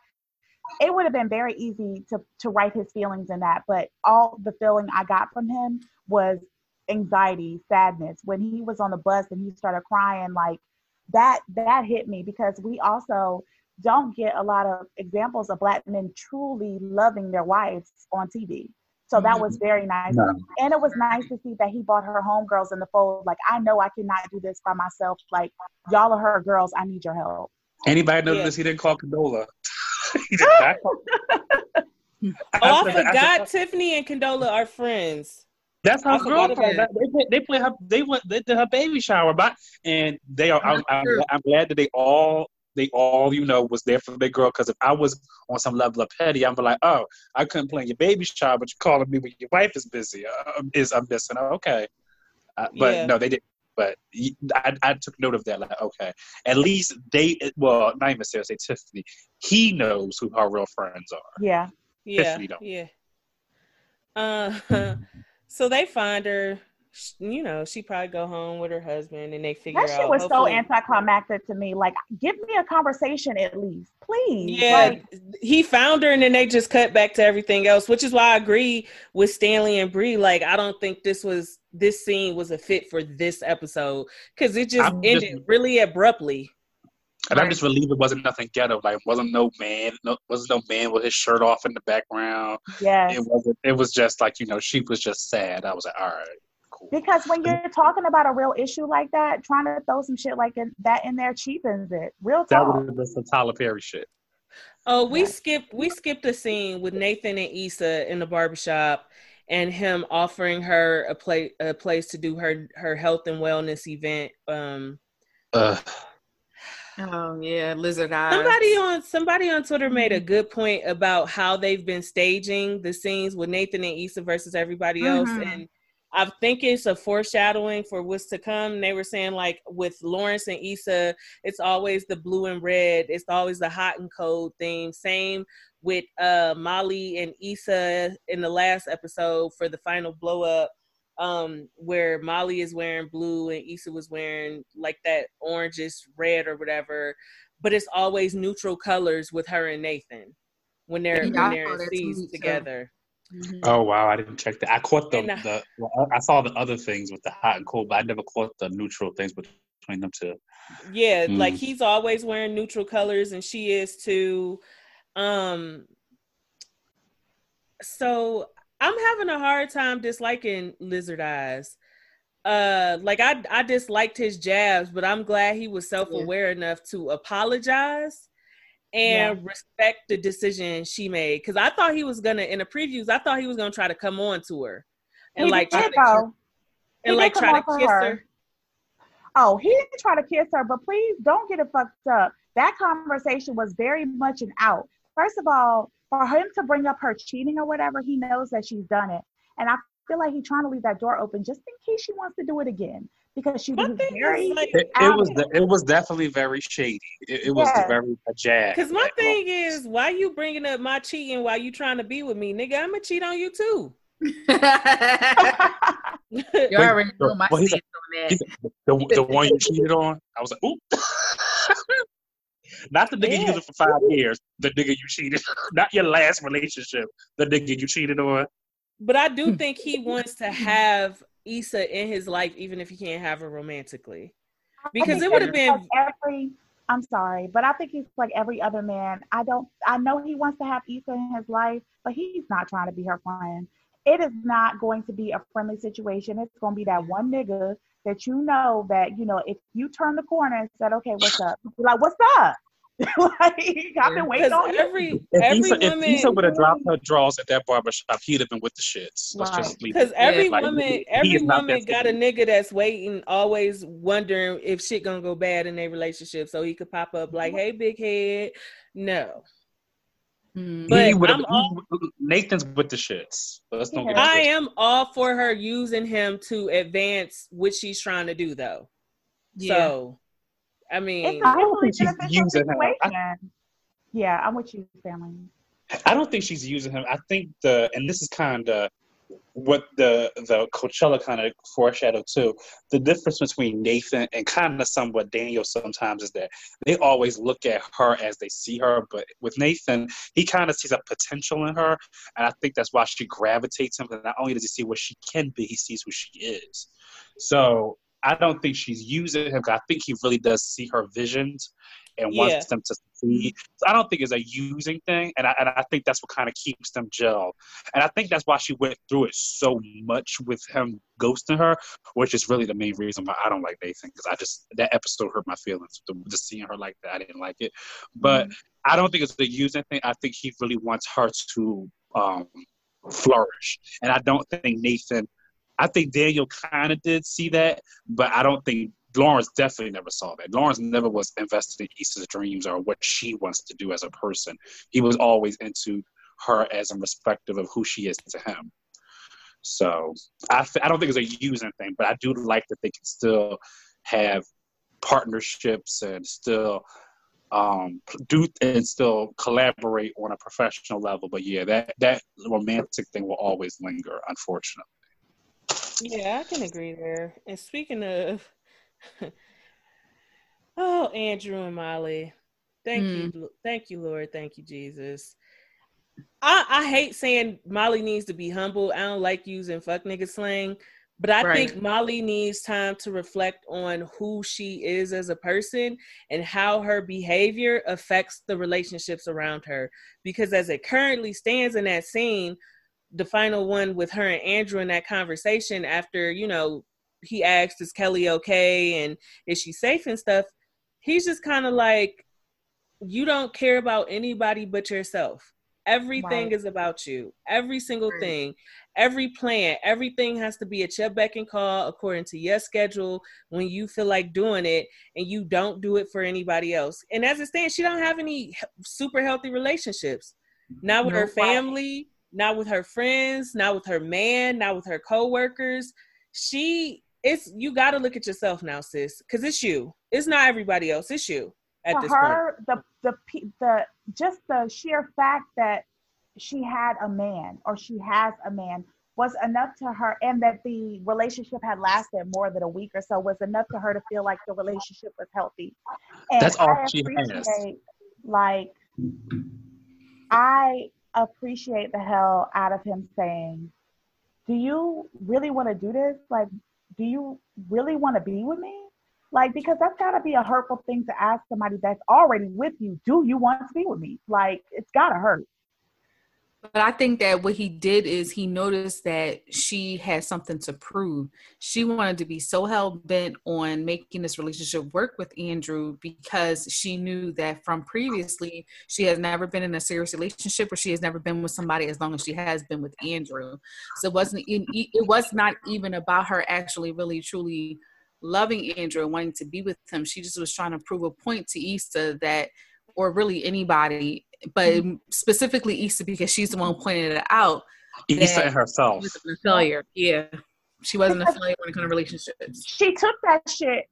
it would have been very easy to to write his feelings in that. But all the feeling i got from him was anxiety sadness. When he was on the bus and he started crying like that that hit me because we also don't get a lot of examples of black men truly loving their wives on TV. So that was mm-hmm. very nice. No. And it was nice to see that he bought her homegirls in the fold. Like, I know I cannot do this by myself. Like, y'all are her girls. I need your help. Anybody notice Yeah. this? He didn't call Condola. [laughs] he did [laughs] not call. Oh, I said- forgot said- Tiffany and Condola are friends. That's I her forgot girlfriend. They put, they put her. They went. They did her baby shower, but and they are. I'm, I'm, I'm glad that they all. They all, you know, was there for their girl. Because if I was on some level of petty, I'm be like, oh, I couldn't plan your baby shower, but you're calling me when your wife is busy. Uh, is I'm missing? Okay, uh, but Yeah. no, they didn't. But I took note of that. Like, okay, at least they. Well, not even Sarah. Say Tiffany. He knows who her real friends are. Yeah. Yeah, Tiffany don't. yeah. Uh, [laughs] so they find her. Sh- You know, she probably go home with her husband, and they figure out. That shit out. was so hopefully- anticlimactic to me. Like, give me a conversation at least, please. Yeah, Like, he found her, and then they just cut back to everything else, which is why I agree with Stanley and Bree. Like, I don't think this was this scene was a fit for this episode because it just I'm just- ended really abruptly. And I'm just relieved it wasn't nothing ghetto. Like wasn't no man, no wasn't no man with his shirt off in the background. Yeah, It wasn't. It was just like you know she was just sad. I was like, all right, cool. Because when you're talking about a real issue like that, trying to throw some shit like in, that in there cheapens it. Real That talk. would have been some Tyler Perry shit. Oh, we Yeah. skipped we skipped a scene with Nathan and Issa in the barbershop and him offering her a place a place to do her her health and wellness event. Um Uh, Oh yeah, lizard eyes. somebody on somebody on Twitter made a good point about how they've been staging the scenes with Nathan and Issa versus everybody else Mhm. and I think it's a foreshadowing for what's to come. They were saying like with Lawrence and Issa, it's always the blue and red. It's always the hot and cold theme. Same with uh Molly and Issa in the last episode for the final blow up, um, where Molly is wearing blue and Issa was wearing like that orangish red or whatever. But it's always neutral colors with her and Nathan when they're Yeah, when they're in that scenes too. together. Mhm. oh wow, I didn't check that. I caught the And, uh, the. Well, I saw the other things with the hot and cold, but I never caught the neutral things between them two. Yeah, like Mm. he's always wearing neutral colors and she is too. Um so I'm having a hard time disliking Lizard Eyes. Uh like I I disliked his jabs, but I'm glad he was self-aware enough to apologize and respect the decision she made cuz I thought he was to in the previews I thought he was to try to come on to her and He like did, try to, and like try to kiss her. her. Oh, he didn't try to kiss her, but please don't get it fucked up. That conversation was very much an out. First of all, for him to bring up her cheating or whatever, he knows that she's done it. And I feel like he's trying to leave that door open just in case she wants to do it again. Because she My was thing very like It, it was the, it was definitely very shady. It, it was Yeah. very a jab. Cause my Like, thing is, why you bringing up my cheating while you trying to be with me, nigga? I'ma cheat on you too. [laughs] [laughs] you already know my well, he's stance on that. the, the one you cheated on. I was like, oop. [laughs] Not the nigga you Yeah. used it for five years. The nigga you cheated. Not your last relationship. The nigga you cheated on. but I do think he wants to have Issa in his life, even if he can't have her romantically. Because it would have been like every. I'm sorry, but I think he's like every other man. I don't. I know he wants to have Issa in his life, but he's not trying to be her friend. It is not going to be a friendly situation. It's going to be that one nigga that you know that you know if you turn the corner and said, "Okay, what's up?" Like, "What's up?" [laughs] like I've been waiting because on you. every If every Issa, if woman Issa would have dropped her drawers at that barbershop, he'd have been with the shits. Let's Right. just because every Like, woman he every is woman got a nigga that's waiting, always wondering if shit gonna go bad in their relationship, so he could pop up like, "Hey, big head." No, Hmm. But He would've- I'm all- Nathan's with the shits. Let's don't get I am all for her using him to advance what she's trying to do, though. Yeah. So, I It's I don't think she's using him. I- Yeah, I'm with you, family. I don't think she's using him. I think the and this is kind of what the the Coachella kind of foreshadowed too. The difference between Nathan and kind of somewhat Daniel sometimes is that they always look at her as they see her, but with Nathan, he kind of sees a potential in her, and I think that's why she gravitates him. Because not only does he see what she can be, he sees who she is. So I don't think she's using him. I think he really does see her visions and Yeah. wants them to feed. So I don't think it's a using thing, and I and I think that's what kind of keeps them gel. And I think that's why she went through it so much with him ghosting her, which is really the main reason why I don't like Nathan because I just that episode hurt my feelings. Just seeing her like that, I didn't like it. But mm-hmm. I don't think it's the using thing. I think he really wants her to um, flourish, and I don't think Nathan. I think Daniel kind of did see that, but I don't think Lawrence definitely never saw that. Lawrence never was invested in Issa's dreams or what she wants to do as a person. He was always into her as a respective of who she is to him. So I, don't think it's a using thing, but I do like that they can still have partnerships and still um, do and still collaborate on a professional level. But yeah, that that romantic thing will always linger, unfortunately. Yeah, I can agree there. And speaking of [laughs] oh, Andrew and Molly. Thank mm. you. Thank you, Lord. Thank you, Jesus. I, I hate saying Molly needs to be humble. I don't like using fuck nigga slang, but I right. think Molly needs time to reflect on who she is as a person and how her behavior affects the relationships around her. Because as it currently stands in that scene, the final one with her and Andrew in that conversation after, you know, he asked, "Is Kelly okay?" and "Is she safe?" and stuff. He's just kind of like, "You don't care about anybody but yourself. Everything right. is about you. Every single right. thing, every plan, everything has to be at your beck and call according to your schedule when you feel like doing it, and you don't do it for anybody else. And as it stands, she don't have any super healthy relationships. Not with no, her family." Not with her friends, not with her man, not with her coworkers. She it's you got to look at yourself now, sis, because it's you. It's not everybody else. It's you. At For this her, point. the the the just the sheer fact that she had a man or she has a man was enough to her, and that the relationship had lasted more than a week or so was enough to her to feel like the relationship was healthy. And That's all I she has. Like, I appreciate the hell out of him saying, "Do you really want to do this? Like, do you really want to be with me? Like, because that's got to be a hurtful thing to ask somebody that's already with you. Do you want to be with me? Like, it's got to hurt. But I think that what he did is he noticed that she had something to prove. She wanted to be so hell bent on making this relationship work with Andrew because she knew that from previously she has never been in a serious relationship or she has never been with somebody as long as she has been with Andrew. So it wasn't it was not even about her actually really truly loving Andrew and wanting to be with him. She just was trying to prove a point to Issa that or really anybody but mm-hmm. specifically Issa because she's the one who pointed it out. Issa herself. She was a failure. Yeah. She wasn't a failure when it comes to relationships. She took that shit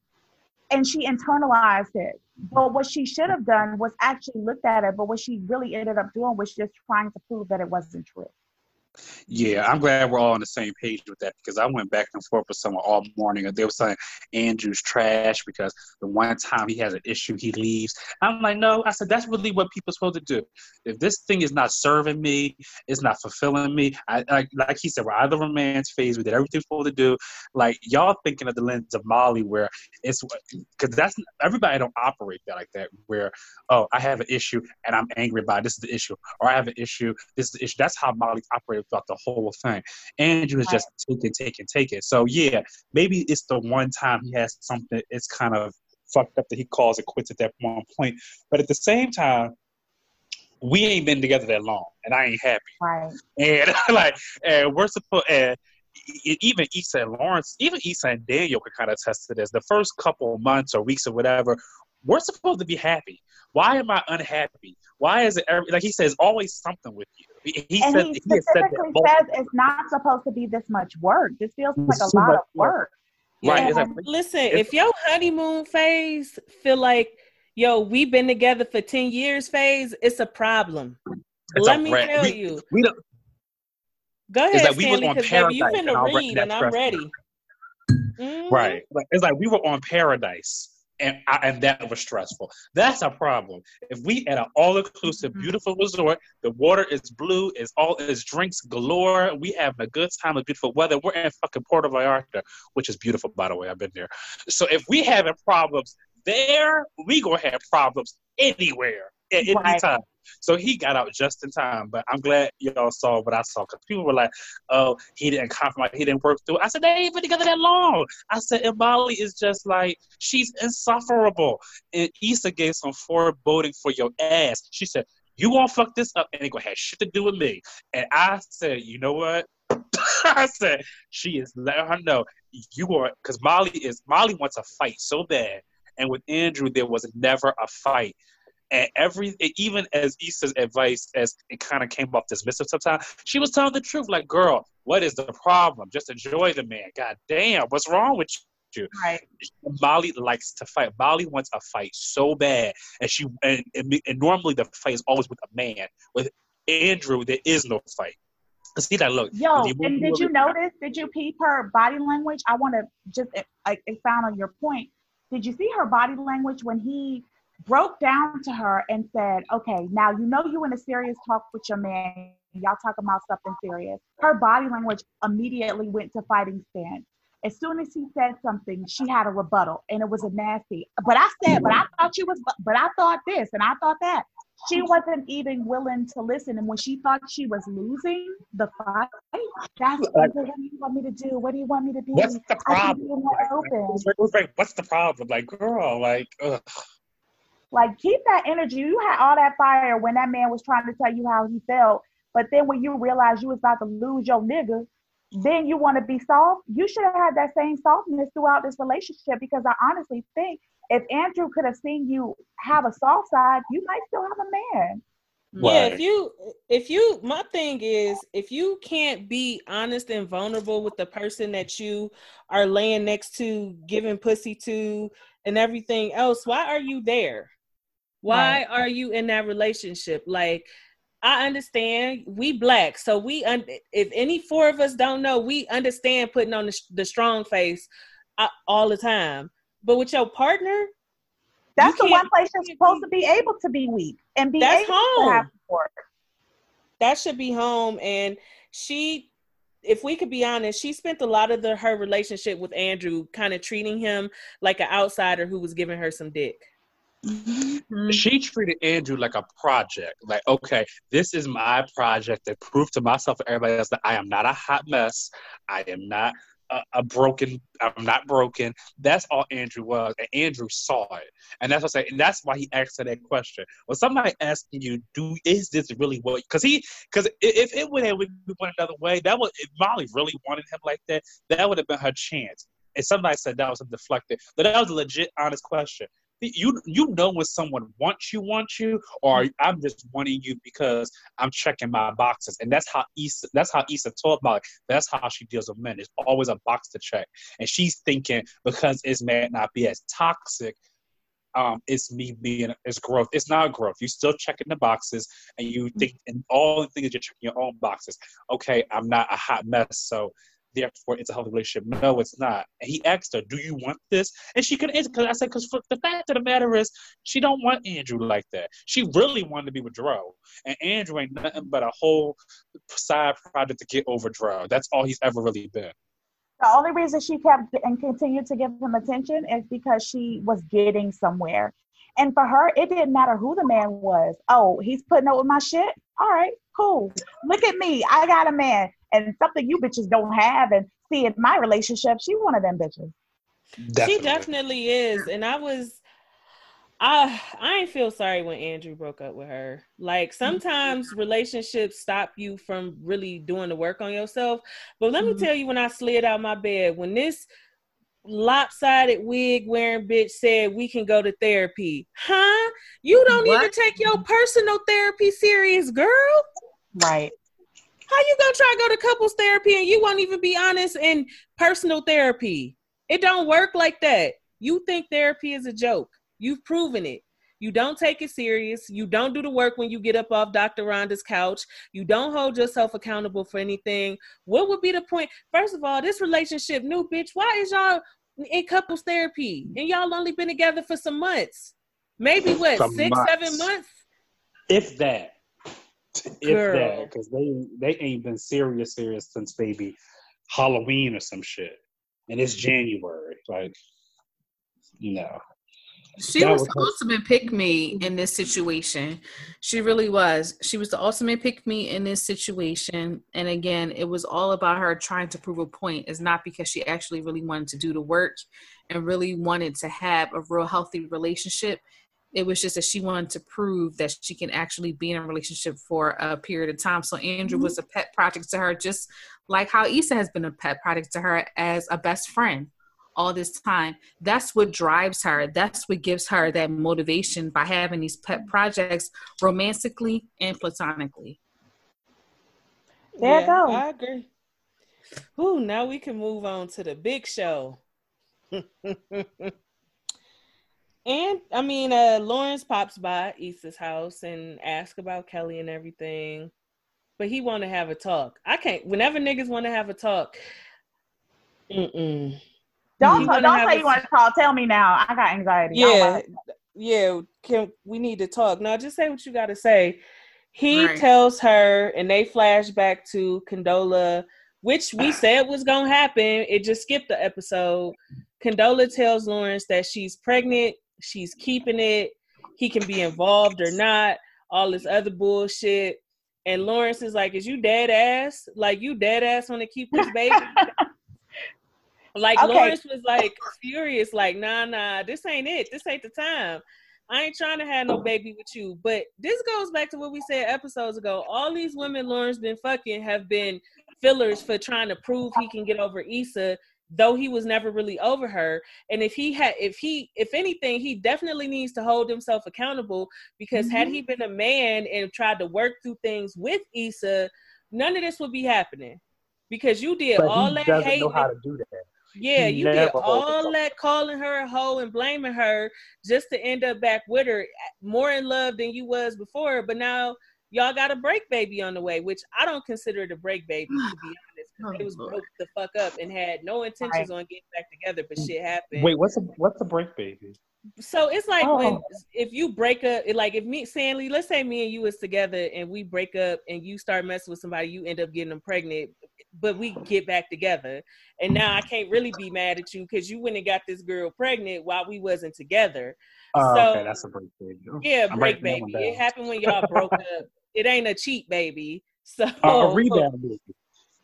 and she internalized it. But what she should have done was actually looked at it. But what she really ended up doing was just trying to prove that it wasn't true. Yeah, I'm glad we're all on the same page with that because I went back and forth with someone all morning they were saying Andrew's trash because the one time he has an issue, he leaves. I'm like, no, I said, that's really what people are supposed to do. If this thing is not serving me, it's not fulfilling me, I, I like he said, we're either man's phase, we did everything we're supposed to do. Like, y'all thinking of the lens of Molly where it's because that's everybody don't operate that like that, where, oh, I have an issue and I'm angry about it. This is the issue. Or I have an issue, this is the issue. That's how Molly operates throughout the whole thing. Andrew is just take it, take it, take it. So yeah, maybe it's the one time he has something. It's kind of fucked up that he calls it quits at that one point. But at the same time, we ain't been together that long, and I ain't happy. Right. And [laughs] like, and we're supposed and even Issa and Lawrence, even Issa and Daniel could kind of attest to this. The first couple months or weeks or whatever, we're supposed to be happy. Why am I unhappy? Why is it every, like he says always something with you? He, and said, he specifically he said it's not supposed to be this much work. This feels like a lot of work. Right. Like, listen, if your honeymoon phase feel like yo, we've been together for 10 years phase, it's a problem. It's Let a me tell we, you. We don't, Go ahead, like we Stanley, because baby, you finna read and I'm ready. Mm-hmm. Right. It's like we were on paradise and I, and that was stressful. That's a problem. If we at an all inclusive, mm-hmm. beautiful resort, the water is blue, is all is drinks galore. We have a good time with beautiful weather. We're in fucking Puerto Vallarta, which is beautiful by the way. I've been there. So if we having problems there, we gonna have problems anywhere. at any time. So he got out just in time. But I'm glad y'all saw what I saw because people were like, "Oh, he didn't compromise. He didn't work through." it." I said, "They ain't been together that long." I said, "And Molly is just like she's insufferable." And Issa gave some foreboding for your ass. She said, "You won't fuck this up, and it gonna have shit to do with me." And I said, "You know what?" [laughs] I said, "She is letting her know you are because Molly is Molly wants a fight so bad." And with Andrew, there was never a fight and every even as Issa's advice as it kind of came off dismissive sometimes, she was telling the truth. Like, girl, what is the problem? Just enjoy the man. God damn, what's wrong with you? Right. Molly likes to fight. Molly wants a fight so bad, and she and, and, and normally the fight is always with a man. With Andrew, there is no fight. See that look. Yo, and did you notice? Did you peep her body language? I want to just uh, like expound on your point. Did you see her body language when he broke down to her and said, "Okay, now you know you in a serious talk with your man. Y'all talking about something serious." Her body language immediately went to fighting stance. As soon as he said something, she had a rebuttal, and it was a nasty. But I said, "But I thought you was, but I thought this, and I thought that." She wasn't even willing to listen, and when she thought she was losing the fight, that's Like- what do you want me to do? What do you want me to be? What's the problem? be more Like, open. it was like- it was like, what's the problem? Like, girl, like, ugh. Like keep that energy. You had all that fire when that man was trying to tell you how he felt, but then when you realize you was about to lose your nigga, then you want to be soft. You should have had that same softness throughout this relationship because I honestly think if Andrew could have seen you have a soft side, you might still have a man. Yeah, if you if you my thing is if you can't be honest and vulnerable with the person that you are laying next to, giving pussy to, and everything else, why are you there? Why are you in that relationship? Like I understand we black, so we un- if any four of us don't know, we understand putting on the, sh- the strong face uh, all the time. But with your partner, That's the one place you're supposed to be able to be weak and be That's able home. to have support. that should be home and she if we could be honest she spent a lot of the her relationship with andrew kind of treating him like an outsider who was giving her some dick Mm-hmm. She treated Andrew like a project. Like, okay, this is my project to prove to myself and everybody else that I am not a hot mess. I am not a, a broken. I'm not broken. That's all Andrew was, and Andrew saw it, and that's what I say. And that's why he asked her that question. When somebody asking you, "Do is this really what?" Because he, because if it would have went another way, that would if Molly really wanted him like that. That would have been her chance. And somebody said that was a deflected, but that was a legit, honest question you you know when someone wants you wants you or I'm just wanting you because I'm checking my boxes. And that's how Issa that's how Issa told Molly that's how she deals with men. It's always a box to check. And she's thinking because it may not be as toxic um it's me being it's growth. It's not growth. You still checking the boxes and you think and all the things you're checking your own boxes. Okay I'm not a hot mess so therefore it's a healthy relationship. No, it's not. And he asked her, "Do you want this?" And she couldn't answer because I said, "Because the fact of the matter is, she don't want Andrew like that. She really wanted to be with Dro, and Andrew ain't nothing but a whole side project to get over Dro. That's all he's ever really been. The only reason she kept and continued to give him attention is because she was getting somewhere. And for her, it didn't matter who the man was. Oh, he's putting up with my shit. All right, cool. Look at me. I got a man. And something you bitches don't have. And see, in my relationship, she one of them bitches. she definitely is and i was i i ain't feel sorry when andrew broke up with her like sometimes relationships stop you from really doing the work on yourself but let me Mhm. tell you when i slid out my bed when this lopsided wig wearing bitch said we can go to therapy huh you don't even What? take your personal therapy serious girl Right. How you gonna try to go to couples therapy and you won't even be honest in personal therapy? It don't work like that. You think therapy is a joke. You've proven it. You don't take it serious. You don't do the work when you get up off Dr. Rhonda's couch. You don't hold yourself accountable for anything. What would be the point? First of all, this relationship new, bitch. Why is y'all in couples therapy and y'all only been together for some months? Maybe what Some six, months. seven months? if that, [laughs] if Girl. that, because they they ain't been serious serious since maybe Halloween or some shit, and it's January. Like, no. She That was was the her- ultimate pick me in this situation. She really was. She was the ultimate pick me in this situation. And again, it was all about her trying to prove a point. It's not because she actually really wanted to do the work and really wanted to have a real healthy relationship. It was just that she wanted to prove that she can actually be in a relationship for a period of time. So Andrew mm-hmm. was a pet project to her, just like how Issa has been a pet project to her as a best friend all this time. That's what drives her. That's what gives her that motivation by having these pet projects romantically and platonically. There you go. I agree. Ooh, now we can move on to the big show. [laughs] and I mean, uh Lawrence pops by Issa's house and asks about Kelly and everything. But he wanna have a talk. I can't whenever niggas wanna have a talk. Mm-mm. Don't You don't say you want to call. Tell me now. I got anxiety. I don't Yeah, yeah. Can we need to talk? No, just say what you got to say. He Right. tells her, and they flash back to Condola, which we [sighs] said was gonna happen. It just skipped the episode. Condola tells Lawrence that she's pregnant. She's keeping it. He can be involved or not. All this other bullshit. And Lawrence is like, "Is you dead ass? Like you dead ass want to keep this baby?" [laughs] Like Okay. Lawrence was like furious, like, nah, nah, this ain't it. This ain't the time. I ain't trying to have no baby with you. But this goes back to what we said episodes ago. All these women Lawrence been fucking have been fillers for trying to prove he can get over Issa, though he was never really over her. And if he had if he if anything, he definitely needs to hold himself accountable because had he mm-hmm. been a man and tried to work through things with Issa, none of this would be happening. Because you did But all he that doesn't hate know how to do that. yeah, you did never all that calling her a hoe and blaming her just to end up back with her, more in love than you was before. But now y'all got a break baby on the way, which I don't consider it a break baby to be [sighs] honest. 'Cause They was Oh, Lord. broke the fuck up and had no intentions on getting back together, but shit happened. Wait, what's a what's a break baby? So it's like when Oh. if you break up, like if me, Sandy, let's say me and you is together and we break up and you start messing with somebody, you end up getting them pregnant, but we get back together, and now I can't really be mad at you because you went and got this girl pregnant while we wasn't together. Oh, So- okay, that's a break baby. Yeah, I'm break writing that one baby. It happened when y'all broke up. [laughs] It ain't a cheat baby. So Uh, a [laughs] rebound baby.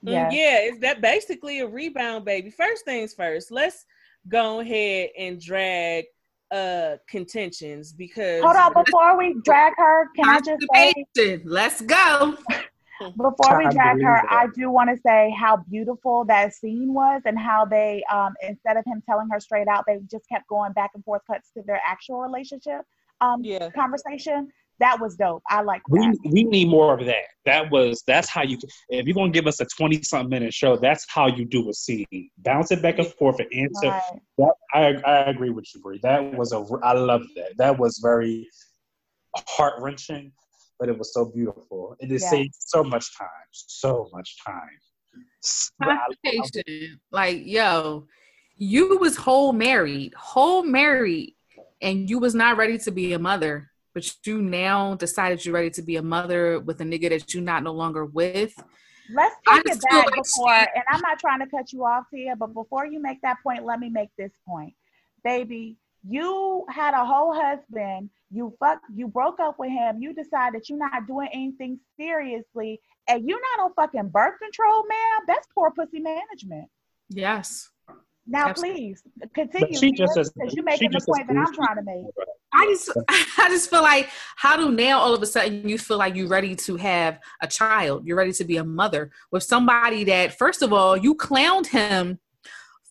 Mm, Yes. Yeah, it's that basically a rebound baby. First things first, let's go ahead and drag uh contentions because Hold on, [laughs] before we drag her, can I just say Let's go. [laughs] before we drag her, I do want to say how beautiful that scene was and how they um instead of him telling her straight out, they just kept going back and forth cuts to their actual relationship um Yeah. conversation. That was dope. I like We that. we we need more of that. That was that's how you if you're gonna give us a twenty something minute show, that's how you do a scene. Bounce it back and forth and answer. Right. That I I agree with you, Bree. That was a I love that. That was very heart wrenching, but it was so beautiful. And It just Yeah. saved so much time, so much time. S- I- I- Like, yo, you was whole married, whole married, and you was not ready to be a mother. But you now decided you're ready to be a mother with a nigga that you're not no longer with. Let's take it back like before, she- and I'm not trying to cut you off here, but before you make that point, let me make this point. Baby, you had a whole husband, you fuck you broke up with him, you decided you're not doing anything seriously, and you're not on fucking birth control, ma'am. That's poor pussy management. Yes. Now Absolutely. please continue But she just because says- you're making the just point that I'm trying to make. I just [laughs] I just feel like how do now all of a sudden you feel like you're ready to have a child, you're ready to be a mother with somebody that first of all you clowned him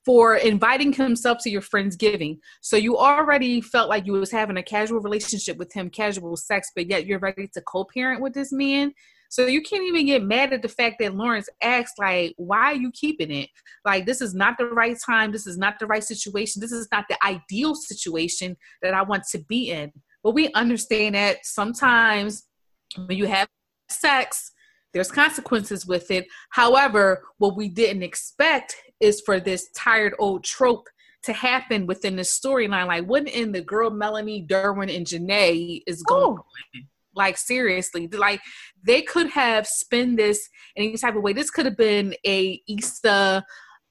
for inviting himself to your friend's giving. So you already felt like you was having a casual relationship with him, casual sex, but yet you're ready to co-parent with this man. So you can't even get mad at the fact that Lawrence asked, like, why are you keeping it? Like, this is not the right time. This is not the right situation. This is not the ideal situation that I want to be in. But we understand that sometimes when you have sex, there's consequences with it. However, what we didn't expect is for this tired old trope to happen within this storyline. Like, what in the girl Melanie, Derwin, and Janay is going Ooh. Like seriously, like they could have spin this in any type of way. This could have been a Easter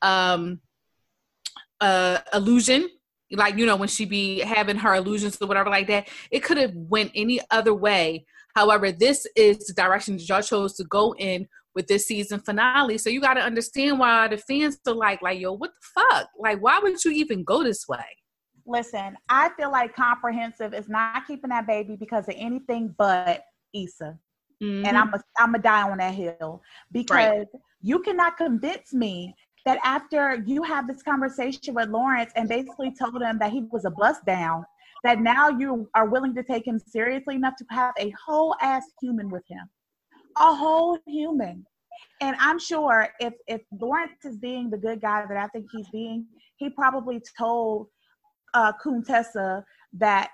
um uh illusion. Like you know when she be having her illusions or whatever like that. It could have went any other way. However this is the direction that y'all chose to go in with this season finale. So you got to understand why the fans are like like yo what the fuck? Like why would you even go this way Listen, I feel like comprehensive is not keeping that baby because of anything but Issa. Mhm. and I'm a, I'm a die on that hill because you cannot convince me that after you have this conversation with Lawrence and basically told him that he was a bust down, that now you are willing to take him seriously enough to have a whole ass human with him, a whole human. And I'm sure if if Lawrence is being the good guy that I think he's being, he probably told uh Kuntessa that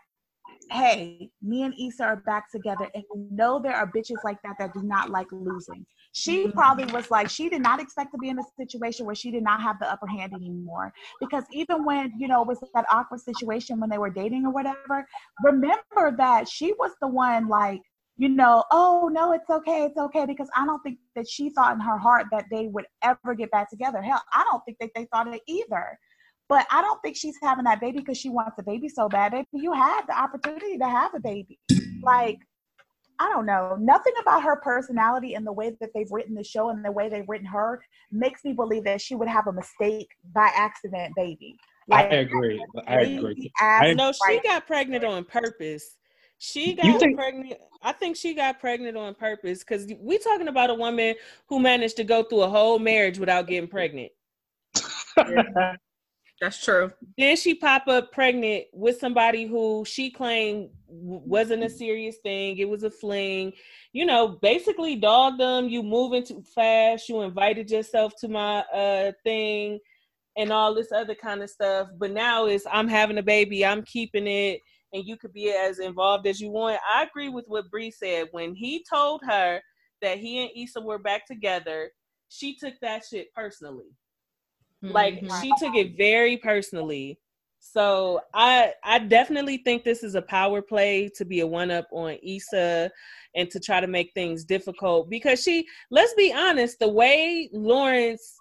hey, me and Issa are back together, and you know there are bitches like that that do not like losing. She probably was like, she did not expect to be in a situation where she did not have the upper hand anymore. Because even when, you know, it was that awkward situation when they were dating or whatever, remember that she was the one like, you know, oh no, it's okay, it's okay. Because I don't think that she thought in her heart that they would ever get back together. Hell, I don't think that they thought it either. But I don't think she's having that baby because she wants a baby so bad. Baby, you have the opportunity to have a baby. Like, I don't know. Nothing about her personality and the way that they've written the show and the way they've written her makes me believe that she would have a mistake by accident baby. I agree. I agree. crazy ass No, she right. got pregnant on purpose. She got think- pregnant. I think she got pregnant on purpose because we talking about a woman who managed to go through a whole marriage without getting pregnant. [laughs] that's true Then she pop up pregnant with somebody who she claimed wasn't a serious thing. It was a fling. You know, basically dog them. You moving too fast. You invited yourself to my uh thing and all this other kind of stuff. But now it's I'm having a baby. I'm keeping it. And you could be as involved as you want. I agree with what Bree said. When he told her that he and Issa were back together, she took that shit personally like Mhm. she took it very personally. So i i definitely think this is a power play to be a one up on Issa and to try to make things difficult. Because she let's be honest the way lawrence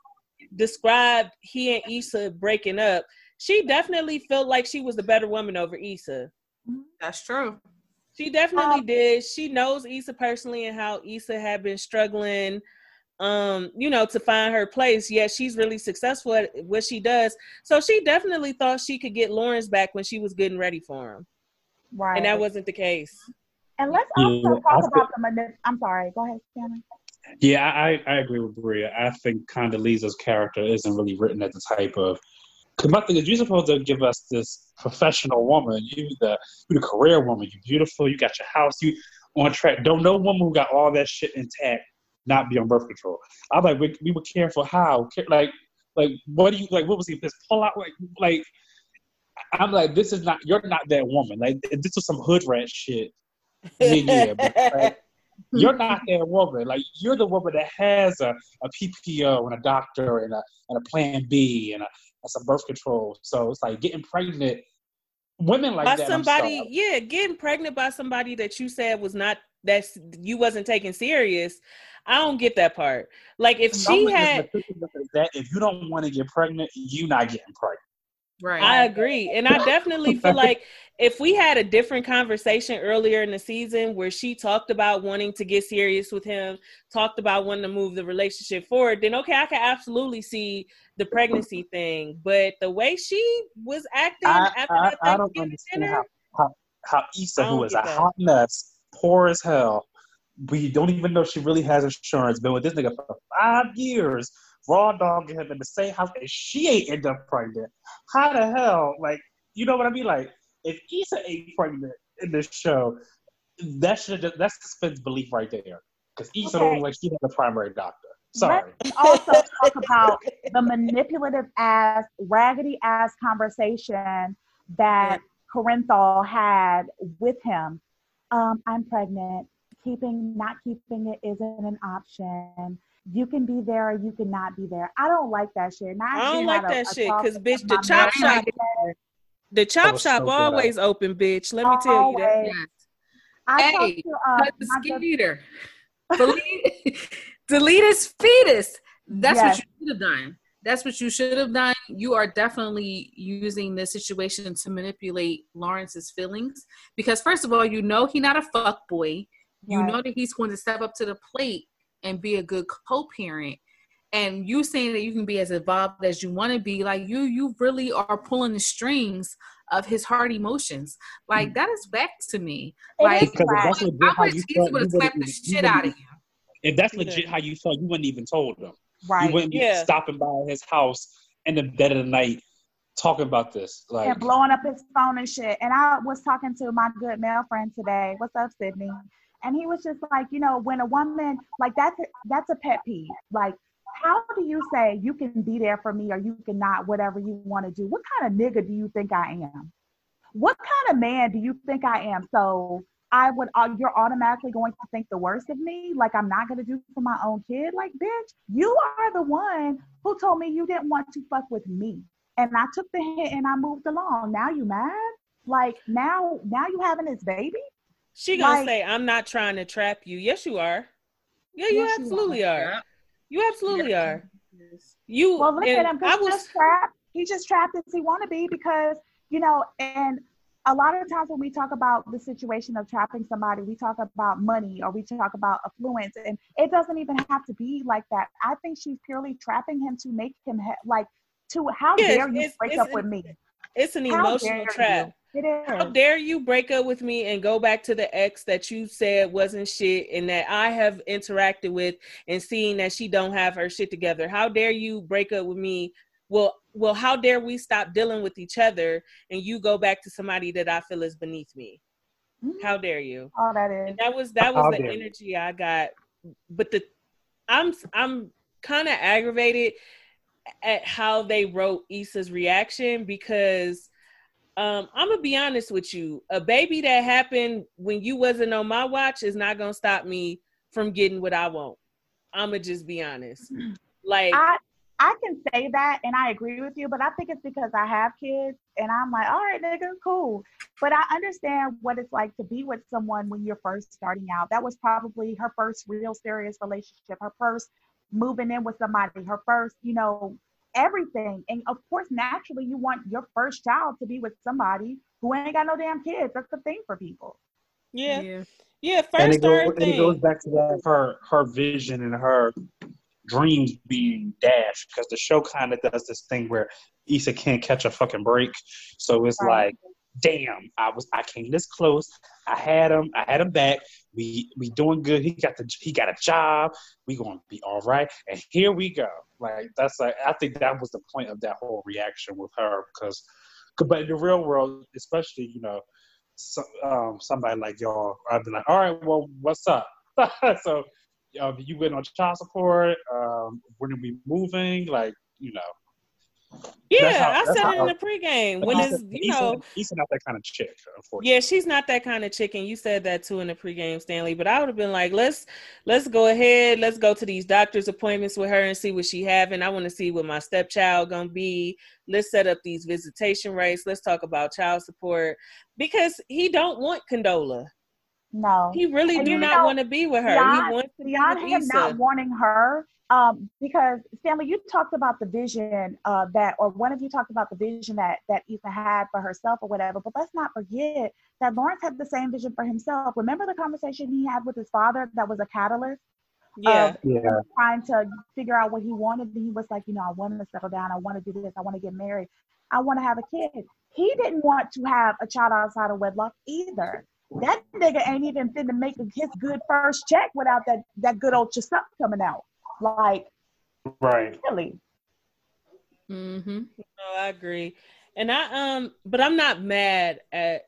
described he and Issa breaking up she definitely felt like she was the better woman over Issa. That's true. She definitely Um, did. She knows Issa personally and how Issa had been struggling, um, you know, to find her place. Yet she's really successful at what she does. So she definitely thought she could get Lawrence back when she was getting ready for him, right. and that wasn't the case. and let's Yeah, also I talk about the manip- I'm sorry. Go ahead, Shannon. Yeah, I, I agree with Bria. I think Condoleezza's character isn't really written as the type of. Because my thing is, you're supposed to give us this professional woman. You the you the career woman. You beautiful. You got your house. You on track. Don't no woman who got all that shit intact not be on birth control. I'm like, we, we were careful. How? Like, like what do you like? What was he? This pull out like like. I'm like, this is not. You're not that woman. Like, this was some hood rat shit. Yeah, yeah, but, like, you're not that woman. Like you're the woman that has a, a PPO and a doctor and a and a plan B and a and some birth control. So it's like getting pregnant. Women like by that. Somebody, yeah, getting pregnant by somebody that you said was not that's you wasn't taking serious. I don't get that part. Like if she had that if you don't want to get pregnant, you not getting pregnant. right I agree. And I definitely [laughs] feel like if we had a different conversation earlier in the season where she talked about wanting to get serious with him, talked about wanting to move the relationship forward, then okay, I can absolutely see the pregnancy thing. But the way she was acting I, after I, that I don't understand dinner, how, how how I Issa, who is a that. hot mess, poor as hell, we don't even know if she really has insurance. Been with this nigga for five years, raw dogging him in the same house, and she ain't end up pregnant. How the hell? Like, you know what I mean? Like, if Issa ain't pregnant in this show, that should just that's suspends belief right there. Because Issa Okay. don't like she has a primary doctor. Sorry. Let's also talk about the manipulative ass, raggedy ass conversation that Corinthal had with him. Um, I'm pregnant. Keeping, not keeping it isn't an option. You can be there or you can not be there. I don't like that shit. And I actually don't like had a- that a shit because bitch, the chop shop, the chop shop so good. always open, bitch. Let me tell you that. Yes. I Hey, talked to Cut the my skeeter. delete, [laughs] delete his fetus. That's Yes. what you should have done. That's what you should have done. you are definitely using this situation to manipulate Lawrence's feelings because first of all, you know he's not a fuck boy. You Right. know that he's going to step up to the plate and be a good co-parent. And you saying that you can be as involved as you want to be, like you, you really are pulling the strings of his hard emotions. Like mm. that is back to me. It Like is Because if that's legit I how wish you he felt, would have you slapped the wouldn't- shit out of wouldn't- you. If that's legit how you felt, you wouldn't even told him. Right. You wouldn't be Yeah. stopping by his house in the dead of the night talking about this. Like, and blowing up his phone and shit. And I was talking to my good male friend today. What's up, Sydney? And he was just like, you know, when a woman like that's a, that's a pet peeve. Like, how do you say you can be there for me or you cannot, whatever you want to do? What kind of nigga do you think I am? What kind of man do you think I am? So I would, uh, you're automatically going to think the worst of me, like I'm not going to do for my own kid. Like, bitch, you are the one who told me you didn't want to fuck with me and I took the hit and I moved along. Now you mad? Like now, now you having this baby? She gonna Like- say, "I'm not trying to trap you." Yes, you are. Yeah, you Yes, you absolutely are. You absolutely Yeah. are. You. Well, look at him. I was. just trapped. He's just trapped as he want to be because you know. And a lot of times when we talk about the situation of trapping somebody, we talk about money or we talk about affluence, and it doesn't even have to be like that. I think she's purely trapping him to make him ha- like to how Yes, dare you it's- break it's up an- with me? It's an How emotional trap. you? It How is. dare you break up with me and go back to the ex that you said wasn't shit and that I have interacted with and seeing that she don't have her shit together? How dare you break up with me? Well, well, how dare we stop dealing with each other and you go back to somebody that I feel is beneath me? Mhm. How dare you? All that is. And that was that was How the dare you. energy I got. But the I'm I'm kind of aggravated at how they wrote Issa's reaction because um I'm gonna be honest with you. A baby that happened when you wasn't on my watch is not gonna stop me from getting what I want. I'ma just be honest. [clears throat] Like I I can say that and I agree with you, but I think it's because I have kids and I'm like, all right, nigga, cool. But I understand what it's like to be with someone when you're first starting out. That was probably her first real serious relationship, her first moving in with somebody, her first, you know, everything. And of course, naturally, you want your first child to be with somebody who ain't got no damn kids. That's the thing for people. yeah, Yeah. yeah. First and it, go, third and it goes back to that her her vision and her dreams being dashed because the show kind of does this thing where Issa can't catch a fucking break. So it's Right. like, damn, I was I came this close. I had him. I had him back. We we doing good. He got the he got a job. We gonna be all right. And here we go. Like that's like I think that was the point of that whole reaction with her because, but in the real world, especially you know, so, um, somebody like y'all, I'd be like, all right, well, what's up? [laughs] so, um, you went on child support. Um, when are we moving? Like, you know, Yeah, how- I said it in the pregame. When Issa- you know Issa not that kind of chick, unfortunately. Yeah, she's not that kind of chicken. You said that too in the pregame, Stanley. But I would have been like, let's let's go ahead, let's go to these doctor's appointments with her and see what she having. I want to see what my stepchild gonna be. Let's set up these visitation rates. Let's talk about child support because he don't want Condola. No. He really And do not know, want to be with her. beyond- he wants to be with him not wanting her um because stanley you talked about the vision uh that or one of you talked about the vision that that Issa had for herself or whatever but let's not forget that lawrence had the same vision for himself. Remember the conversation he had with his father that was a catalyst Yeah, Yeah, trying to figure out what he wanted and he was like you know i want to settle down. I want to do this. I want to get married. I want to have a kid. He didn't want to have a child outside of wedlock either that nigga ain't even finna make his good first check without that that good old stuff coming out like right. really Mm-hmm. No, I agree. And I um but I'm not mad at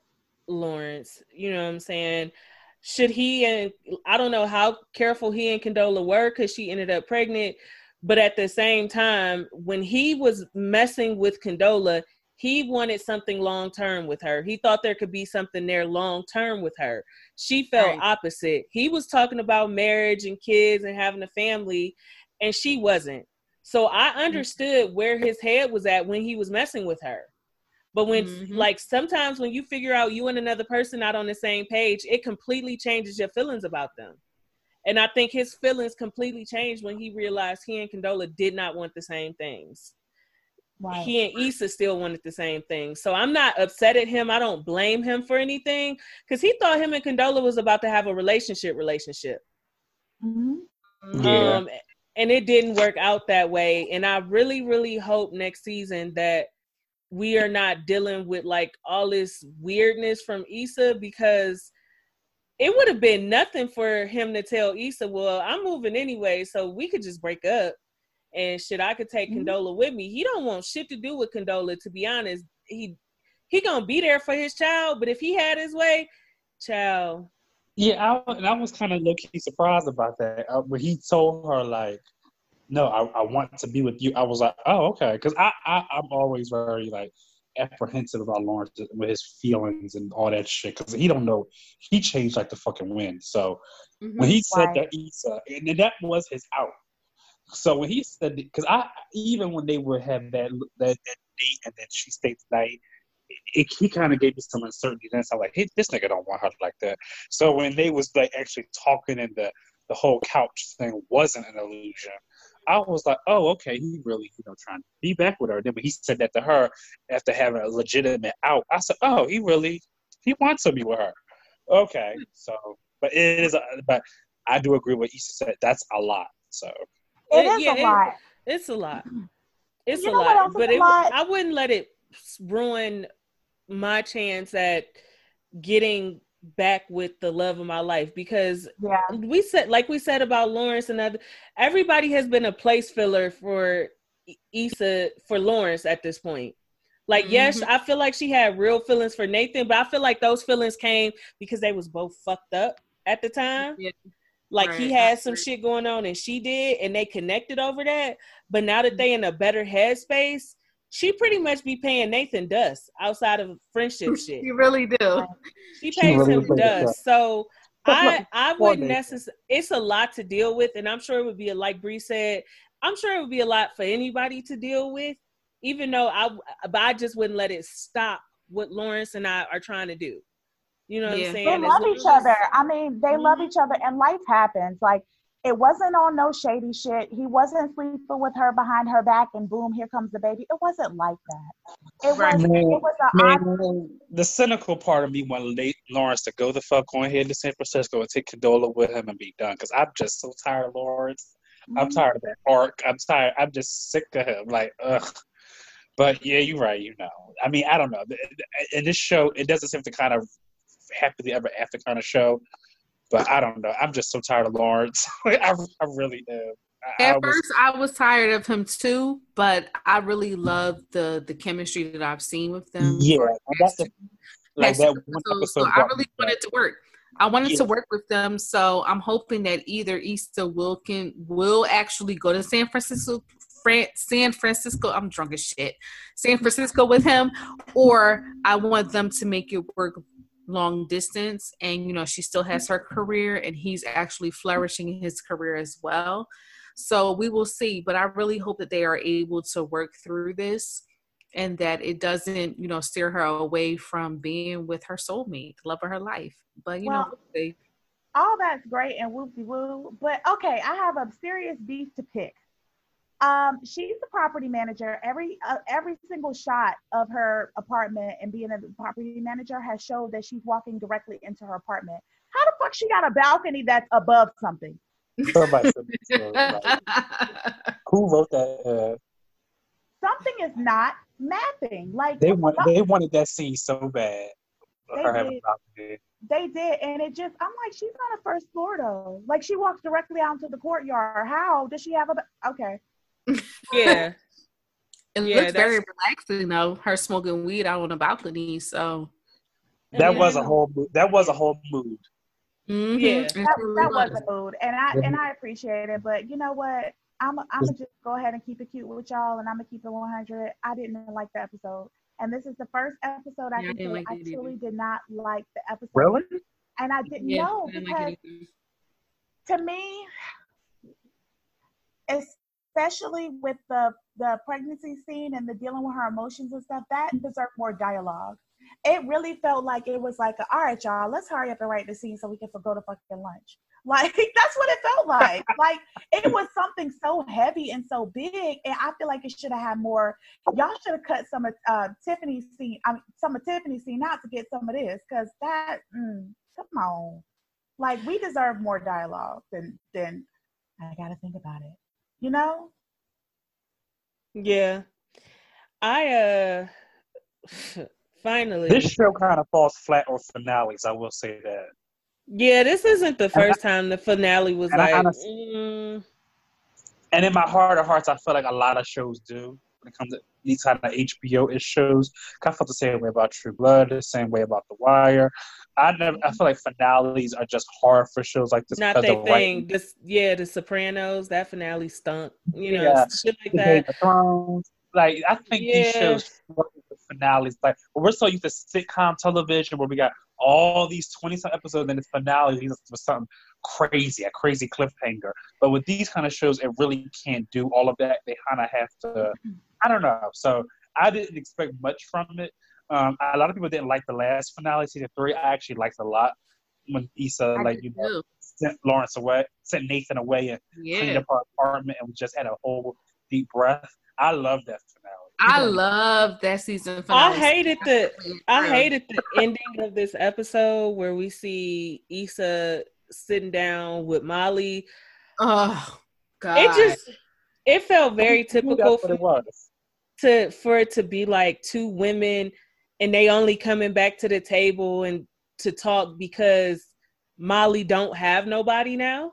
Lawrence. You know what I'm saying? Should he and I don't know how careful he and Condola were because she ended up pregnant. But at the same time, when he was messing with Condola, he wanted something long term with her. He thought there could be something there long term with her. She felt Right. opposite. He was talking about marriage and kids and having a family, and she wasn't. So I understood where his head was at when he was messing with her. But when, Mhm. like, sometimes when you figure out you and another person not on the same page, it completely changes your feelings about them. And I think his feelings completely changed when he realized he and Condola did not want the same things. Right. he and Issa still wanted the same thing. So I'm not upset at him. I don't blame him for anything because he thought him and Condola was about to have a relationship relationship. Mhm. Yeah. Um, and it didn't work out that way. And I really, really hope next season that we are not dealing with like all this weirdness from Issa because it would have been nothing for him to tell Issa, well, I'm moving anyway, so we could just break up. And shit, I could take Mhm. Condola with me. He don't want shit to do with Condola, to be honest. He he gonna be there for his child, but if he had his way, child. Yeah, I, and I was kind of low key surprised about that uh, when he told her like, "No, I, I want to be with you." I was like, "Oh, okay," because I, I I'm always very like apprehensive about Lawrence with his feelings and all that shit because he don't know he changed like the fucking wind. So when he said Right. that Issa, and that was his out. So when he said, because I even when they would have that that, that date and then she stayed the night, it, he kind of gave me some uncertainty. Then I'm like, hey, this nigga don't want her like that. So when they was like actually talking and the the whole couch thing wasn't an illusion, I was like, oh, okay, he really you know trying to be back with her. Then when he said that to her after having a legitimate out, I said, oh, he really he wants to be with her. Okay, so but it is, but I do agree with Issa said. That's a lot. So It It- is yeah, a it- lot. It's a lot. It's You a lot, but a lot? I wouldn't let it ruin my chance at getting back with the love of my life because Yeah. we said, like we said about Lawrence and other, everybody has been a place filler for Issa for Lawrence at this point. Like, yes, Mhm. I feel like she had real feelings for Nathan, but I feel like those feelings came because they was both fucked up at the time. Yeah. Like he Right, had some agree. shit going on and she did, and they connected over that. But now Mm-hmm. that they in a better headspace, she pretty much be paying Nathan dust outside of friendship [laughs] shit. You really do. She She pays really him would pay the dust. So I I wouldn't necessarily. It's a lot to deal with, and I'm sure it would be a, like Bree said. I'm sure it would be a lot for anybody to deal with. Even though I, but I just wouldn't let it stop what Lawrence and I are trying to do. You know what Yeah. I'm They saying? As love long each other. I mean, they love Mhm. each other, and life happens. Like it wasn't on no shady shit. He wasn't sleeping with her behind her back, and boom, here comes the baby. It wasn't like that. It Right. was. Man, It was an. Man, the cynical part of me wanted late Lawrence to go the fuck on here to San Francisco and take Condola with him and be done. Because I'm just so tired of Lawrence. I'm Mhm. tired of that arc. I'm tired. I'm just sick of him. Like, ugh. But yeah, you're right. You know, I mean, I don't know. In this show, it doesn't seem to kind of happily ever after kind of show. But I don't know. I'm just so tired of Lawrence. [laughs] I, I really am. I, I At was- first, I was tired of him too, but I really love the the chemistry that I've seen with them. yeah, that's the, like that one episode. So I really wanted to work. I wanted Yeah. to work with them, so I'm hoping that either Issa will can will actually go to San Francisco, Fran, San Francisco. I'm drunk as shit. San Francisco with him, or I want them to make it work long distance, and you know she still has her career, and he's actually flourishing in his career as well. So we will see, but I really hope that they are able to work through this and that it doesn't, you know, steer her away from being with her soulmate, the love of her life. But you know, Well, we'll see. all that's great and whoopie woo. But okay, I have a serious beef to pick. Um, she's the property manager. Every uh, every single shot of her apartment and being a property manager has showed that she's walking directly into her apartment. How the fuck she got a balcony that's above something? Somebody said [laughs] this, like, who wrote that? Uh, Something is not mapping. Like they want they wanted that scene so bad. They did. they did, and it just I'm like, she's on a first floor though. Like she walks directly out into the courtyard. How does she have a? Okay. Yeah. [laughs] it Yeah, looks very that's- relaxing though. Her smoking weed out on the balcony. So That Yeah. was a whole mood. That was a whole mood. mhm, Yeah. that, that was was. a mood and i and i appreciate it but you know what i'm i'm gonna just go ahead and keep it cute with y'all and i'm gonna keep it 100 i didn't like the episode and this is the first episode i Yeah, can didn't like i it either. truly did not like the episode Really? and i didn't Yeah, know I didn't because like to me especially with the the pregnancy scene and the dealing with her emotions and stuff that deserved more dialogue it really felt like it was like, all right, y'all, let's hurry up and write the scene so we can go to fucking lunch. [laughs] Like that's what it felt like. [laughs] like it was something so heavy and so big, and I feel like it should have had more. Y'all should have cut some of uh, Tiffany's scene, I mean, some of Tiffany's scene out to get some of this, because that, mm, come on, like we deserve more dialogue than than. I gotta think about it. You know. Yeah, I uh [sighs] finally This show kind of falls flat on finales. I will say that. Yeah, this isn't the first time the finale was and like. honestly- mm, And in my heart of hearts, I feel like a lot of shows do when it comes to these kind of HBO ish shows. I felt the same way about True Blood, the same way about The Wire. I never, I feel like finales are just hard for shows like this. not their thing. This, yeah, The Sopranos. That finale stunk. You know, Yeah. shit like that. Like I think these shows work with the finales. Like we're so used to sitcom television where we got all these twenty some episodes, and then the finale leads to something crazy, a crazy cliffhanger. But with these kind of shows, it really can't do all of that. They kind of have to. I don't know. So I didn't expect much from it. Um, a lot of people didn't like the last finale, season three. I actually liked it a lot when Issa, I like you know, too. sent Lawrence away, sent Nathan away, and cleaned up her apartment, and we just had a whole deep breath. I love that finale. I People- love that season finale. I hated the I hated the ending of this episode where we see Issa sitting down with Molly. Oh God! It just it felt very That's typical what for, it was. to for it to be like two women and they only coming back to the table and to talk because Molly don't have nobody now.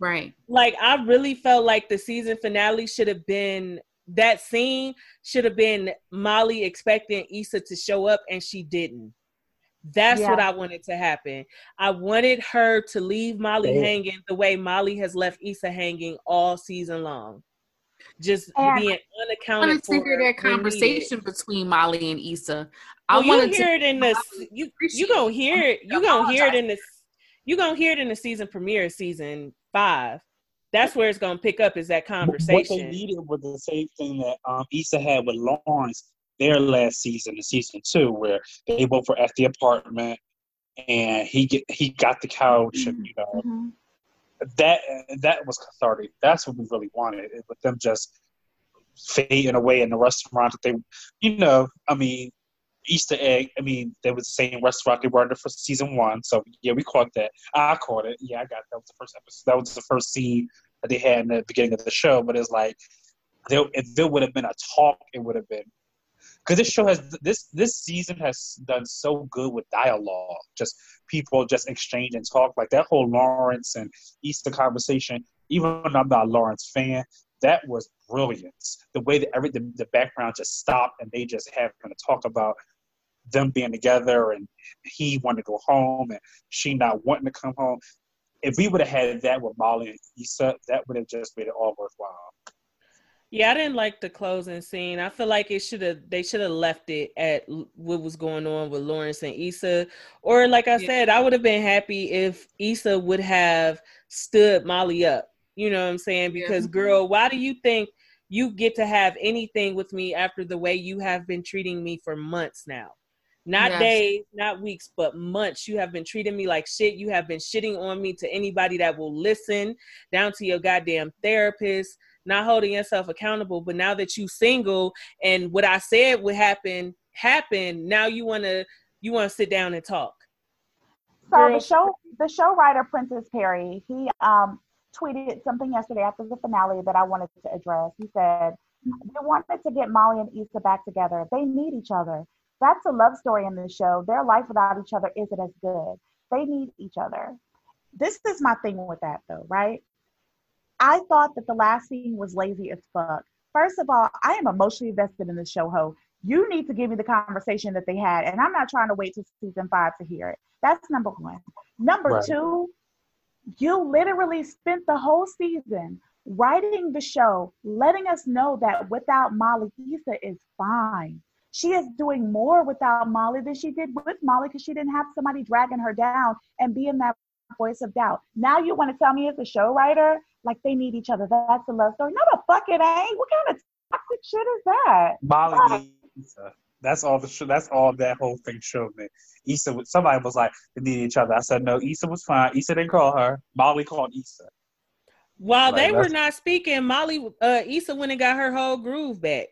right. Like I really felt like the season finale should have been that scene should have been Molly expecting Issa to show up and she didn't. That's Yeah. what I wanted to happen. I wanted her to leave Molly Yeah. hanging the way Molly has left Issa hanging all season long. Just And- being I unaccounted wanted for. to hear that when needed. conversation between Molly and Issa. I Well, you wanted hear it in the you you appreciate gonna hear it you I gonna hear it in this you gonna hear it in the season premiere season five. That's where it's gonna pick up is that What they conversation. needed was the same thing that um, Issa had with Lawrence their last season, in season two, where they both were at the apartment and he get he got the couch and you know Mhm. That that was cathartic. That's what we really wanted. It, with them just fading away in the restaurant that they, you know, I mean, Easter egg. I mean, they was the same restaurant they were in for season one. So yeah, we caught that. I caught it. Yeah, I got that. Was the first episode. That was the first scene that they had in the beginning of the show. But it's like, there, if there would have been a talk, it would have been. Because this show has this this season has done so good with dialogue, just people just exchange and talk like that whole Lawrence and Issa conversation. Even though I'm not a Lawrence fan, that was brilliant. The way that every the, the background just stopped and they just having to talk about them being together and he wanted to go home and she not wanting to come home. If we would have had that with Molly and Issa, that would have just made it all worthwhile. Yeah, I didn't like the closing scene. I feel like it should have they should have left it at what was going on with Lawrence and Issa. Or like I Yeah. said, I would have been happy if Issa would have stood Molly up. You know what I'm saying? Yeah. Because mm-hmm. girl, why do you think you get to have anything with me after the way you have been treating me for months now? Not Yes. days, not weeks, but months. You have been treating me like shit. You have been shitting on me to anybody that will listen, down to your goddamn therapist not holding yourself accountable. But now that you single and what I said would happen happened, now you wanna you wanna sit down and talk. So Girl. the show, the show writer Prentice Penny, he um, tweeted something yesterday after the finale that I wanted to address. He said, "We wanted to get Molly and Issa back together. They need each other. That's a love story in this show. Their life without each other isn't as good. They need each other." This is my thing with that, though, right? I thought that the last scene was lazy as fuck. First of all, I am emotionally invested in this show, Ho. You need to give me the conversation that they had, and I'm not trying to wait till season five to hear it. That's number one. Number Right. two, you literally spent the whole season writing the show, letting us know that without Molly, Issa is fine. She is doing more without Molly than she did with Molly because she didn't have somebody dragging her down and being that voice of doubt. Now you want to tell me as a show writer, like they need each other. That's a love story. No, the fuck it ain't. What kind of toxic shit is that? Molly needs Issa. That's all the sh- that's all that whole thing showed me. Issa, was- somebody was like they need each other. I said no. Issa was fine. Issa didn't call her. Molly called Issa. While Like, they were not speaking, Molly uh Issa went and got her whole groove back.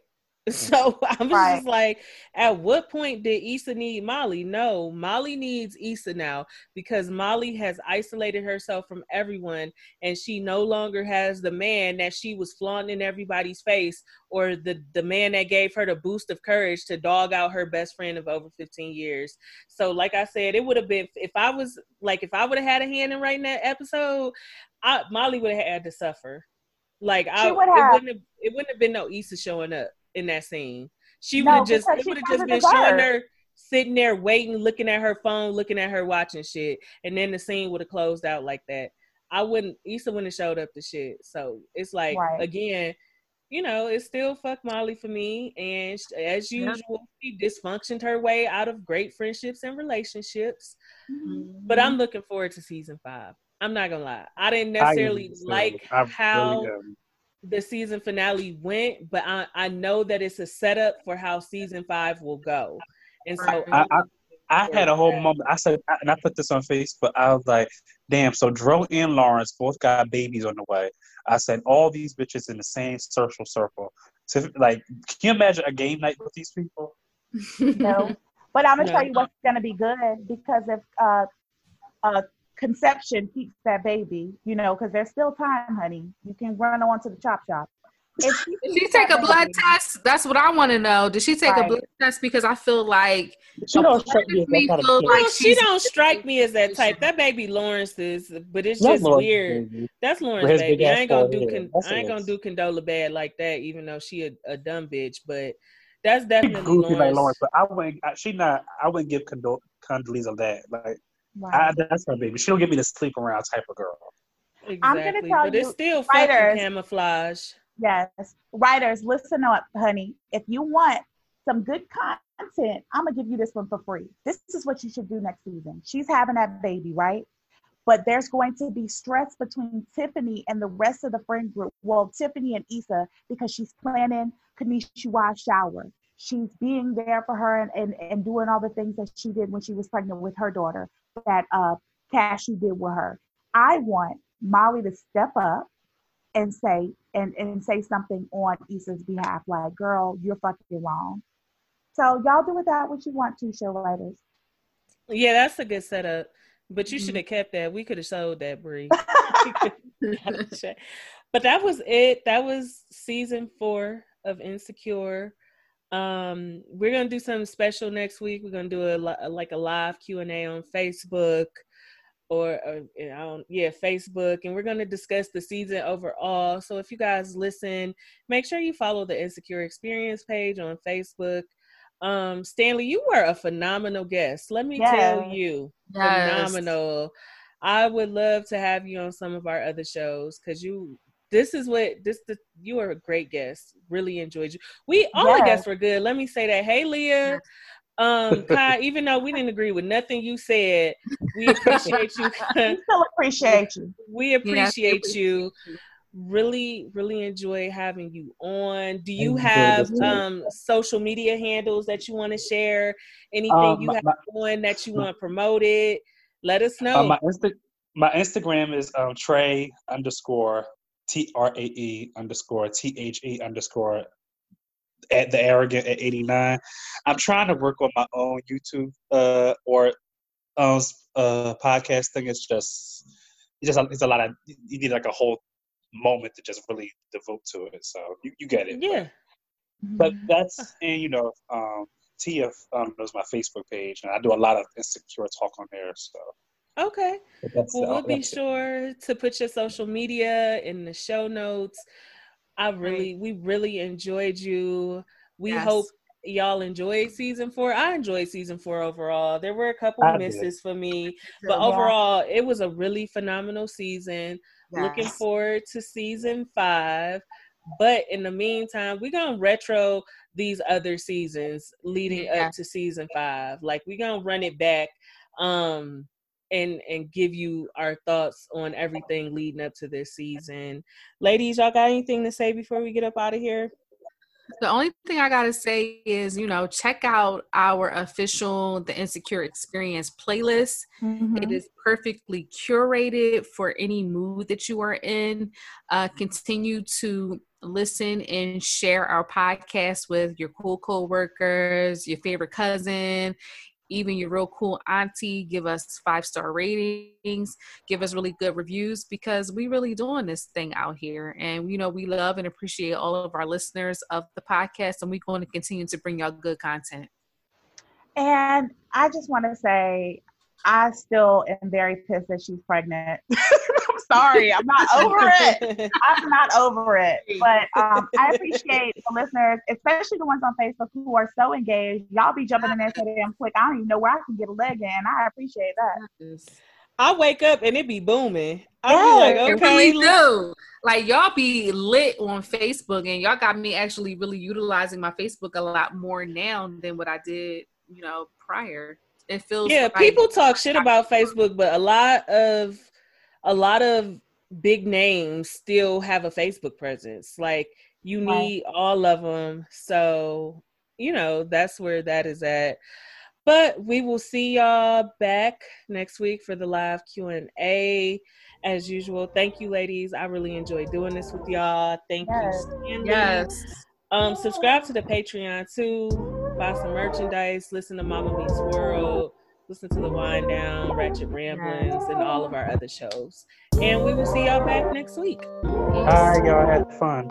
[laughs] So I was Right. just like, at what point did Issa need Molly? No, Molly needs Issa now because Molly has isolated herself from everyone and she no longer has the man that she was flaunting in everybody's face or the, the man that gave her the boost of courage to dog out her best friend of over 15 years. So, like I said, it would have been if I was like if I would have had a hand in writing that episode, I, Molly would have had to suffer. Like I, She would it have. wouldn't have, it wouldn't have been no Issa showing up in that scene. She No, would have just, it would have just doesn't been showing her sitting there waiting, looking at her phone, looking at her watching shit, and then the scene would have closed out like that. I wouldn't, Issa wouldn't have showed up to shit. So it's like Right. again, you know, it's still fuck Molly for me. And sh- as Yeah. usual, she dysfunctioned her way out of great friendships and relationships. Mm-hmm. But I'm looking forward to season five. I'm not gonna lie. I didn't necessarily am, too. like I really how am. The season finale went, but I, I know that it's a setup for how season five will go. And so I, I, I had a whole Yeah. moment. I said, and I put this on Facebook. I was like, "Damn!" So Dro and Lawrence both got babies on the way. I said, all these bitches in the same social circle. So, like, can you imagine a game night with these people? [laughs] No. But I'm gonna No. tell you what's gonna be good because if uh, uh, conception keeps that baby, you know, because there's still time, honey. You can run on to the chop shop. If she Did she take that a blood baby- test? That's what I want to know. Did she take a blood test? Because I feel like She don't strike me as that me kind of feel like Well, she don't strike me as that type. That baby Lawrence is, but it's That's just Lawrence's weird. baby. That's Lawrence baby. I ain't gonna bald do head. con- I ain't gonna do Condola bad like that, even though she a, a dumb bitch. But that's definitely goofy like Lawrence. Lawrence, but I wouldn't. I, she not. I wouldn't give Condol- Condoleezza that. Like, Right. I, that's her baby. She don't give me the sleep around type of girl. Exactly. I'm gonna tell but it's you, still fucking writers- camouflage. Yes. Writers, listen up, honey. If you want some good content, I'm gonna give you this one for free. This is what you should do next season. She's having that baby, right? But there's going to be stress between Tiffany and the rest of the friend group. Well, Tiffany and Issa, because she's planning Kanishiwa's shower. She's being there for her and, and, and doing all the things that she did when she was pregnant with her daughter, that uh Cassie did with her. I want Molly to step up and say and, and say something on Issa's behalf, like, girl, you're fucking wrong. So y'all do with that what you want to, show writers. Yeah, that's a good setup. But you Mhm. should have kept that. We could have sold that, Bree. [laughs] [laughs] but that was it. That was season four of Insecure. Um, we're gonna do something special next week. We're gonna do a, li- like a live Q and A on Facebook, or, or I don't, yeah, Facebook, and we're gonna discuss the season overall. So if you guys listen, make sure you follow the Insecure Experience page on Facebook. Um, Stanley, you were a phenomenal guest. Let me tell you, Yes. phenomenal. I would love to have you on some of our other shows because you. This is what this. The, you are a great guest. Really enjoyed you. We all the Yes. guests were good. Let me say that. Hey, Leah. Um, [laughs] Kai, even though we didn't agree with nothing you said, we [laughs] appreciate you. We still appreciate you. [laughs] we appreciate we you. Really, really enjoy having you on. Do you enjoyed have this um social media handles that you want to share? Anything Um, you my- have my- on that you want promoted? Let us know. Uh, my Insta- my Instagram is um, Trey underscore T R A E underscore T H E underscore at the arrogant at eighty nine. I'm trying to work on my own YouTube uh, or um, uh, podcast thing. It's just it's just a, it's a lot of you need like a whole moment to just really devote to it. So you, you get it. but- yeah. but that's and you know um tia um knows my facebook page and i do a lot of insecure talk on there so Okay. that's, Well, we'll be it. sure to put your social media in the show notes. I really, we really enjoyed you. We Yes. hope y'all enjoyed season four. I enjoyed season four overall. There were a couple I did. misses for me, but Yeah. overall, it was a really phenomenal season. Looking forward to season five. But in the meantime, we're gonna retro these other seasons leading Yeah. up to season five. Like we're gonna run it back um and and give you our thoughts on everything leading up to this season. Ladies, y'all got anything to say before we get up out of here? The only thing I gotta say is, you know, check out our official The Insecure Experience playlist. Mhm. It is perfectly curated for any mood that you are in. Uh, continue to listen and share our podcast with your cool co-workers, your favorite cousin, even your real cool auntie. Give us five star ratings. Give us really good reviews because we really doing this thing out here, and you know we love and appreciate all of our listeners of the podcast, and we're going to continue to bring y'all good content. And I just want to say, I still am very pissed that she's pregnant. [laughs] I'm sorry, I'm not over it. [laughs] I'm not over it. But um, I appreciate the listeners, especially the ones on Facebook who are so engaged. Y'all be jumping in there so damn quick. I don't even know where I can get a leg in. I appreciate that. I wake up and it be booming. I Yeah, be like, okay, really do. Like y'all be lit on Facebook, and y'all got me actually really utilizing my Facebook a lot more now than what I did, you know, prior. It feels yeah like- people talk shit about facebook but a lot of a lot of big names still have a facebook presence like you Right. need all of them so you know that's where that is at but we will see y'all back next week for the live q&a as usual thank you ladies i really enjoy doing this with y'all thank Yes. you Stanley. Yes. Um, subscribe to the Patreon too. Buy some merchandise. Listen to Mama Meets World. Listen to the Wind Down, Ratchet Ramblings, and all of our other shows. And we will see y'all back next week. All right, y'all had fun.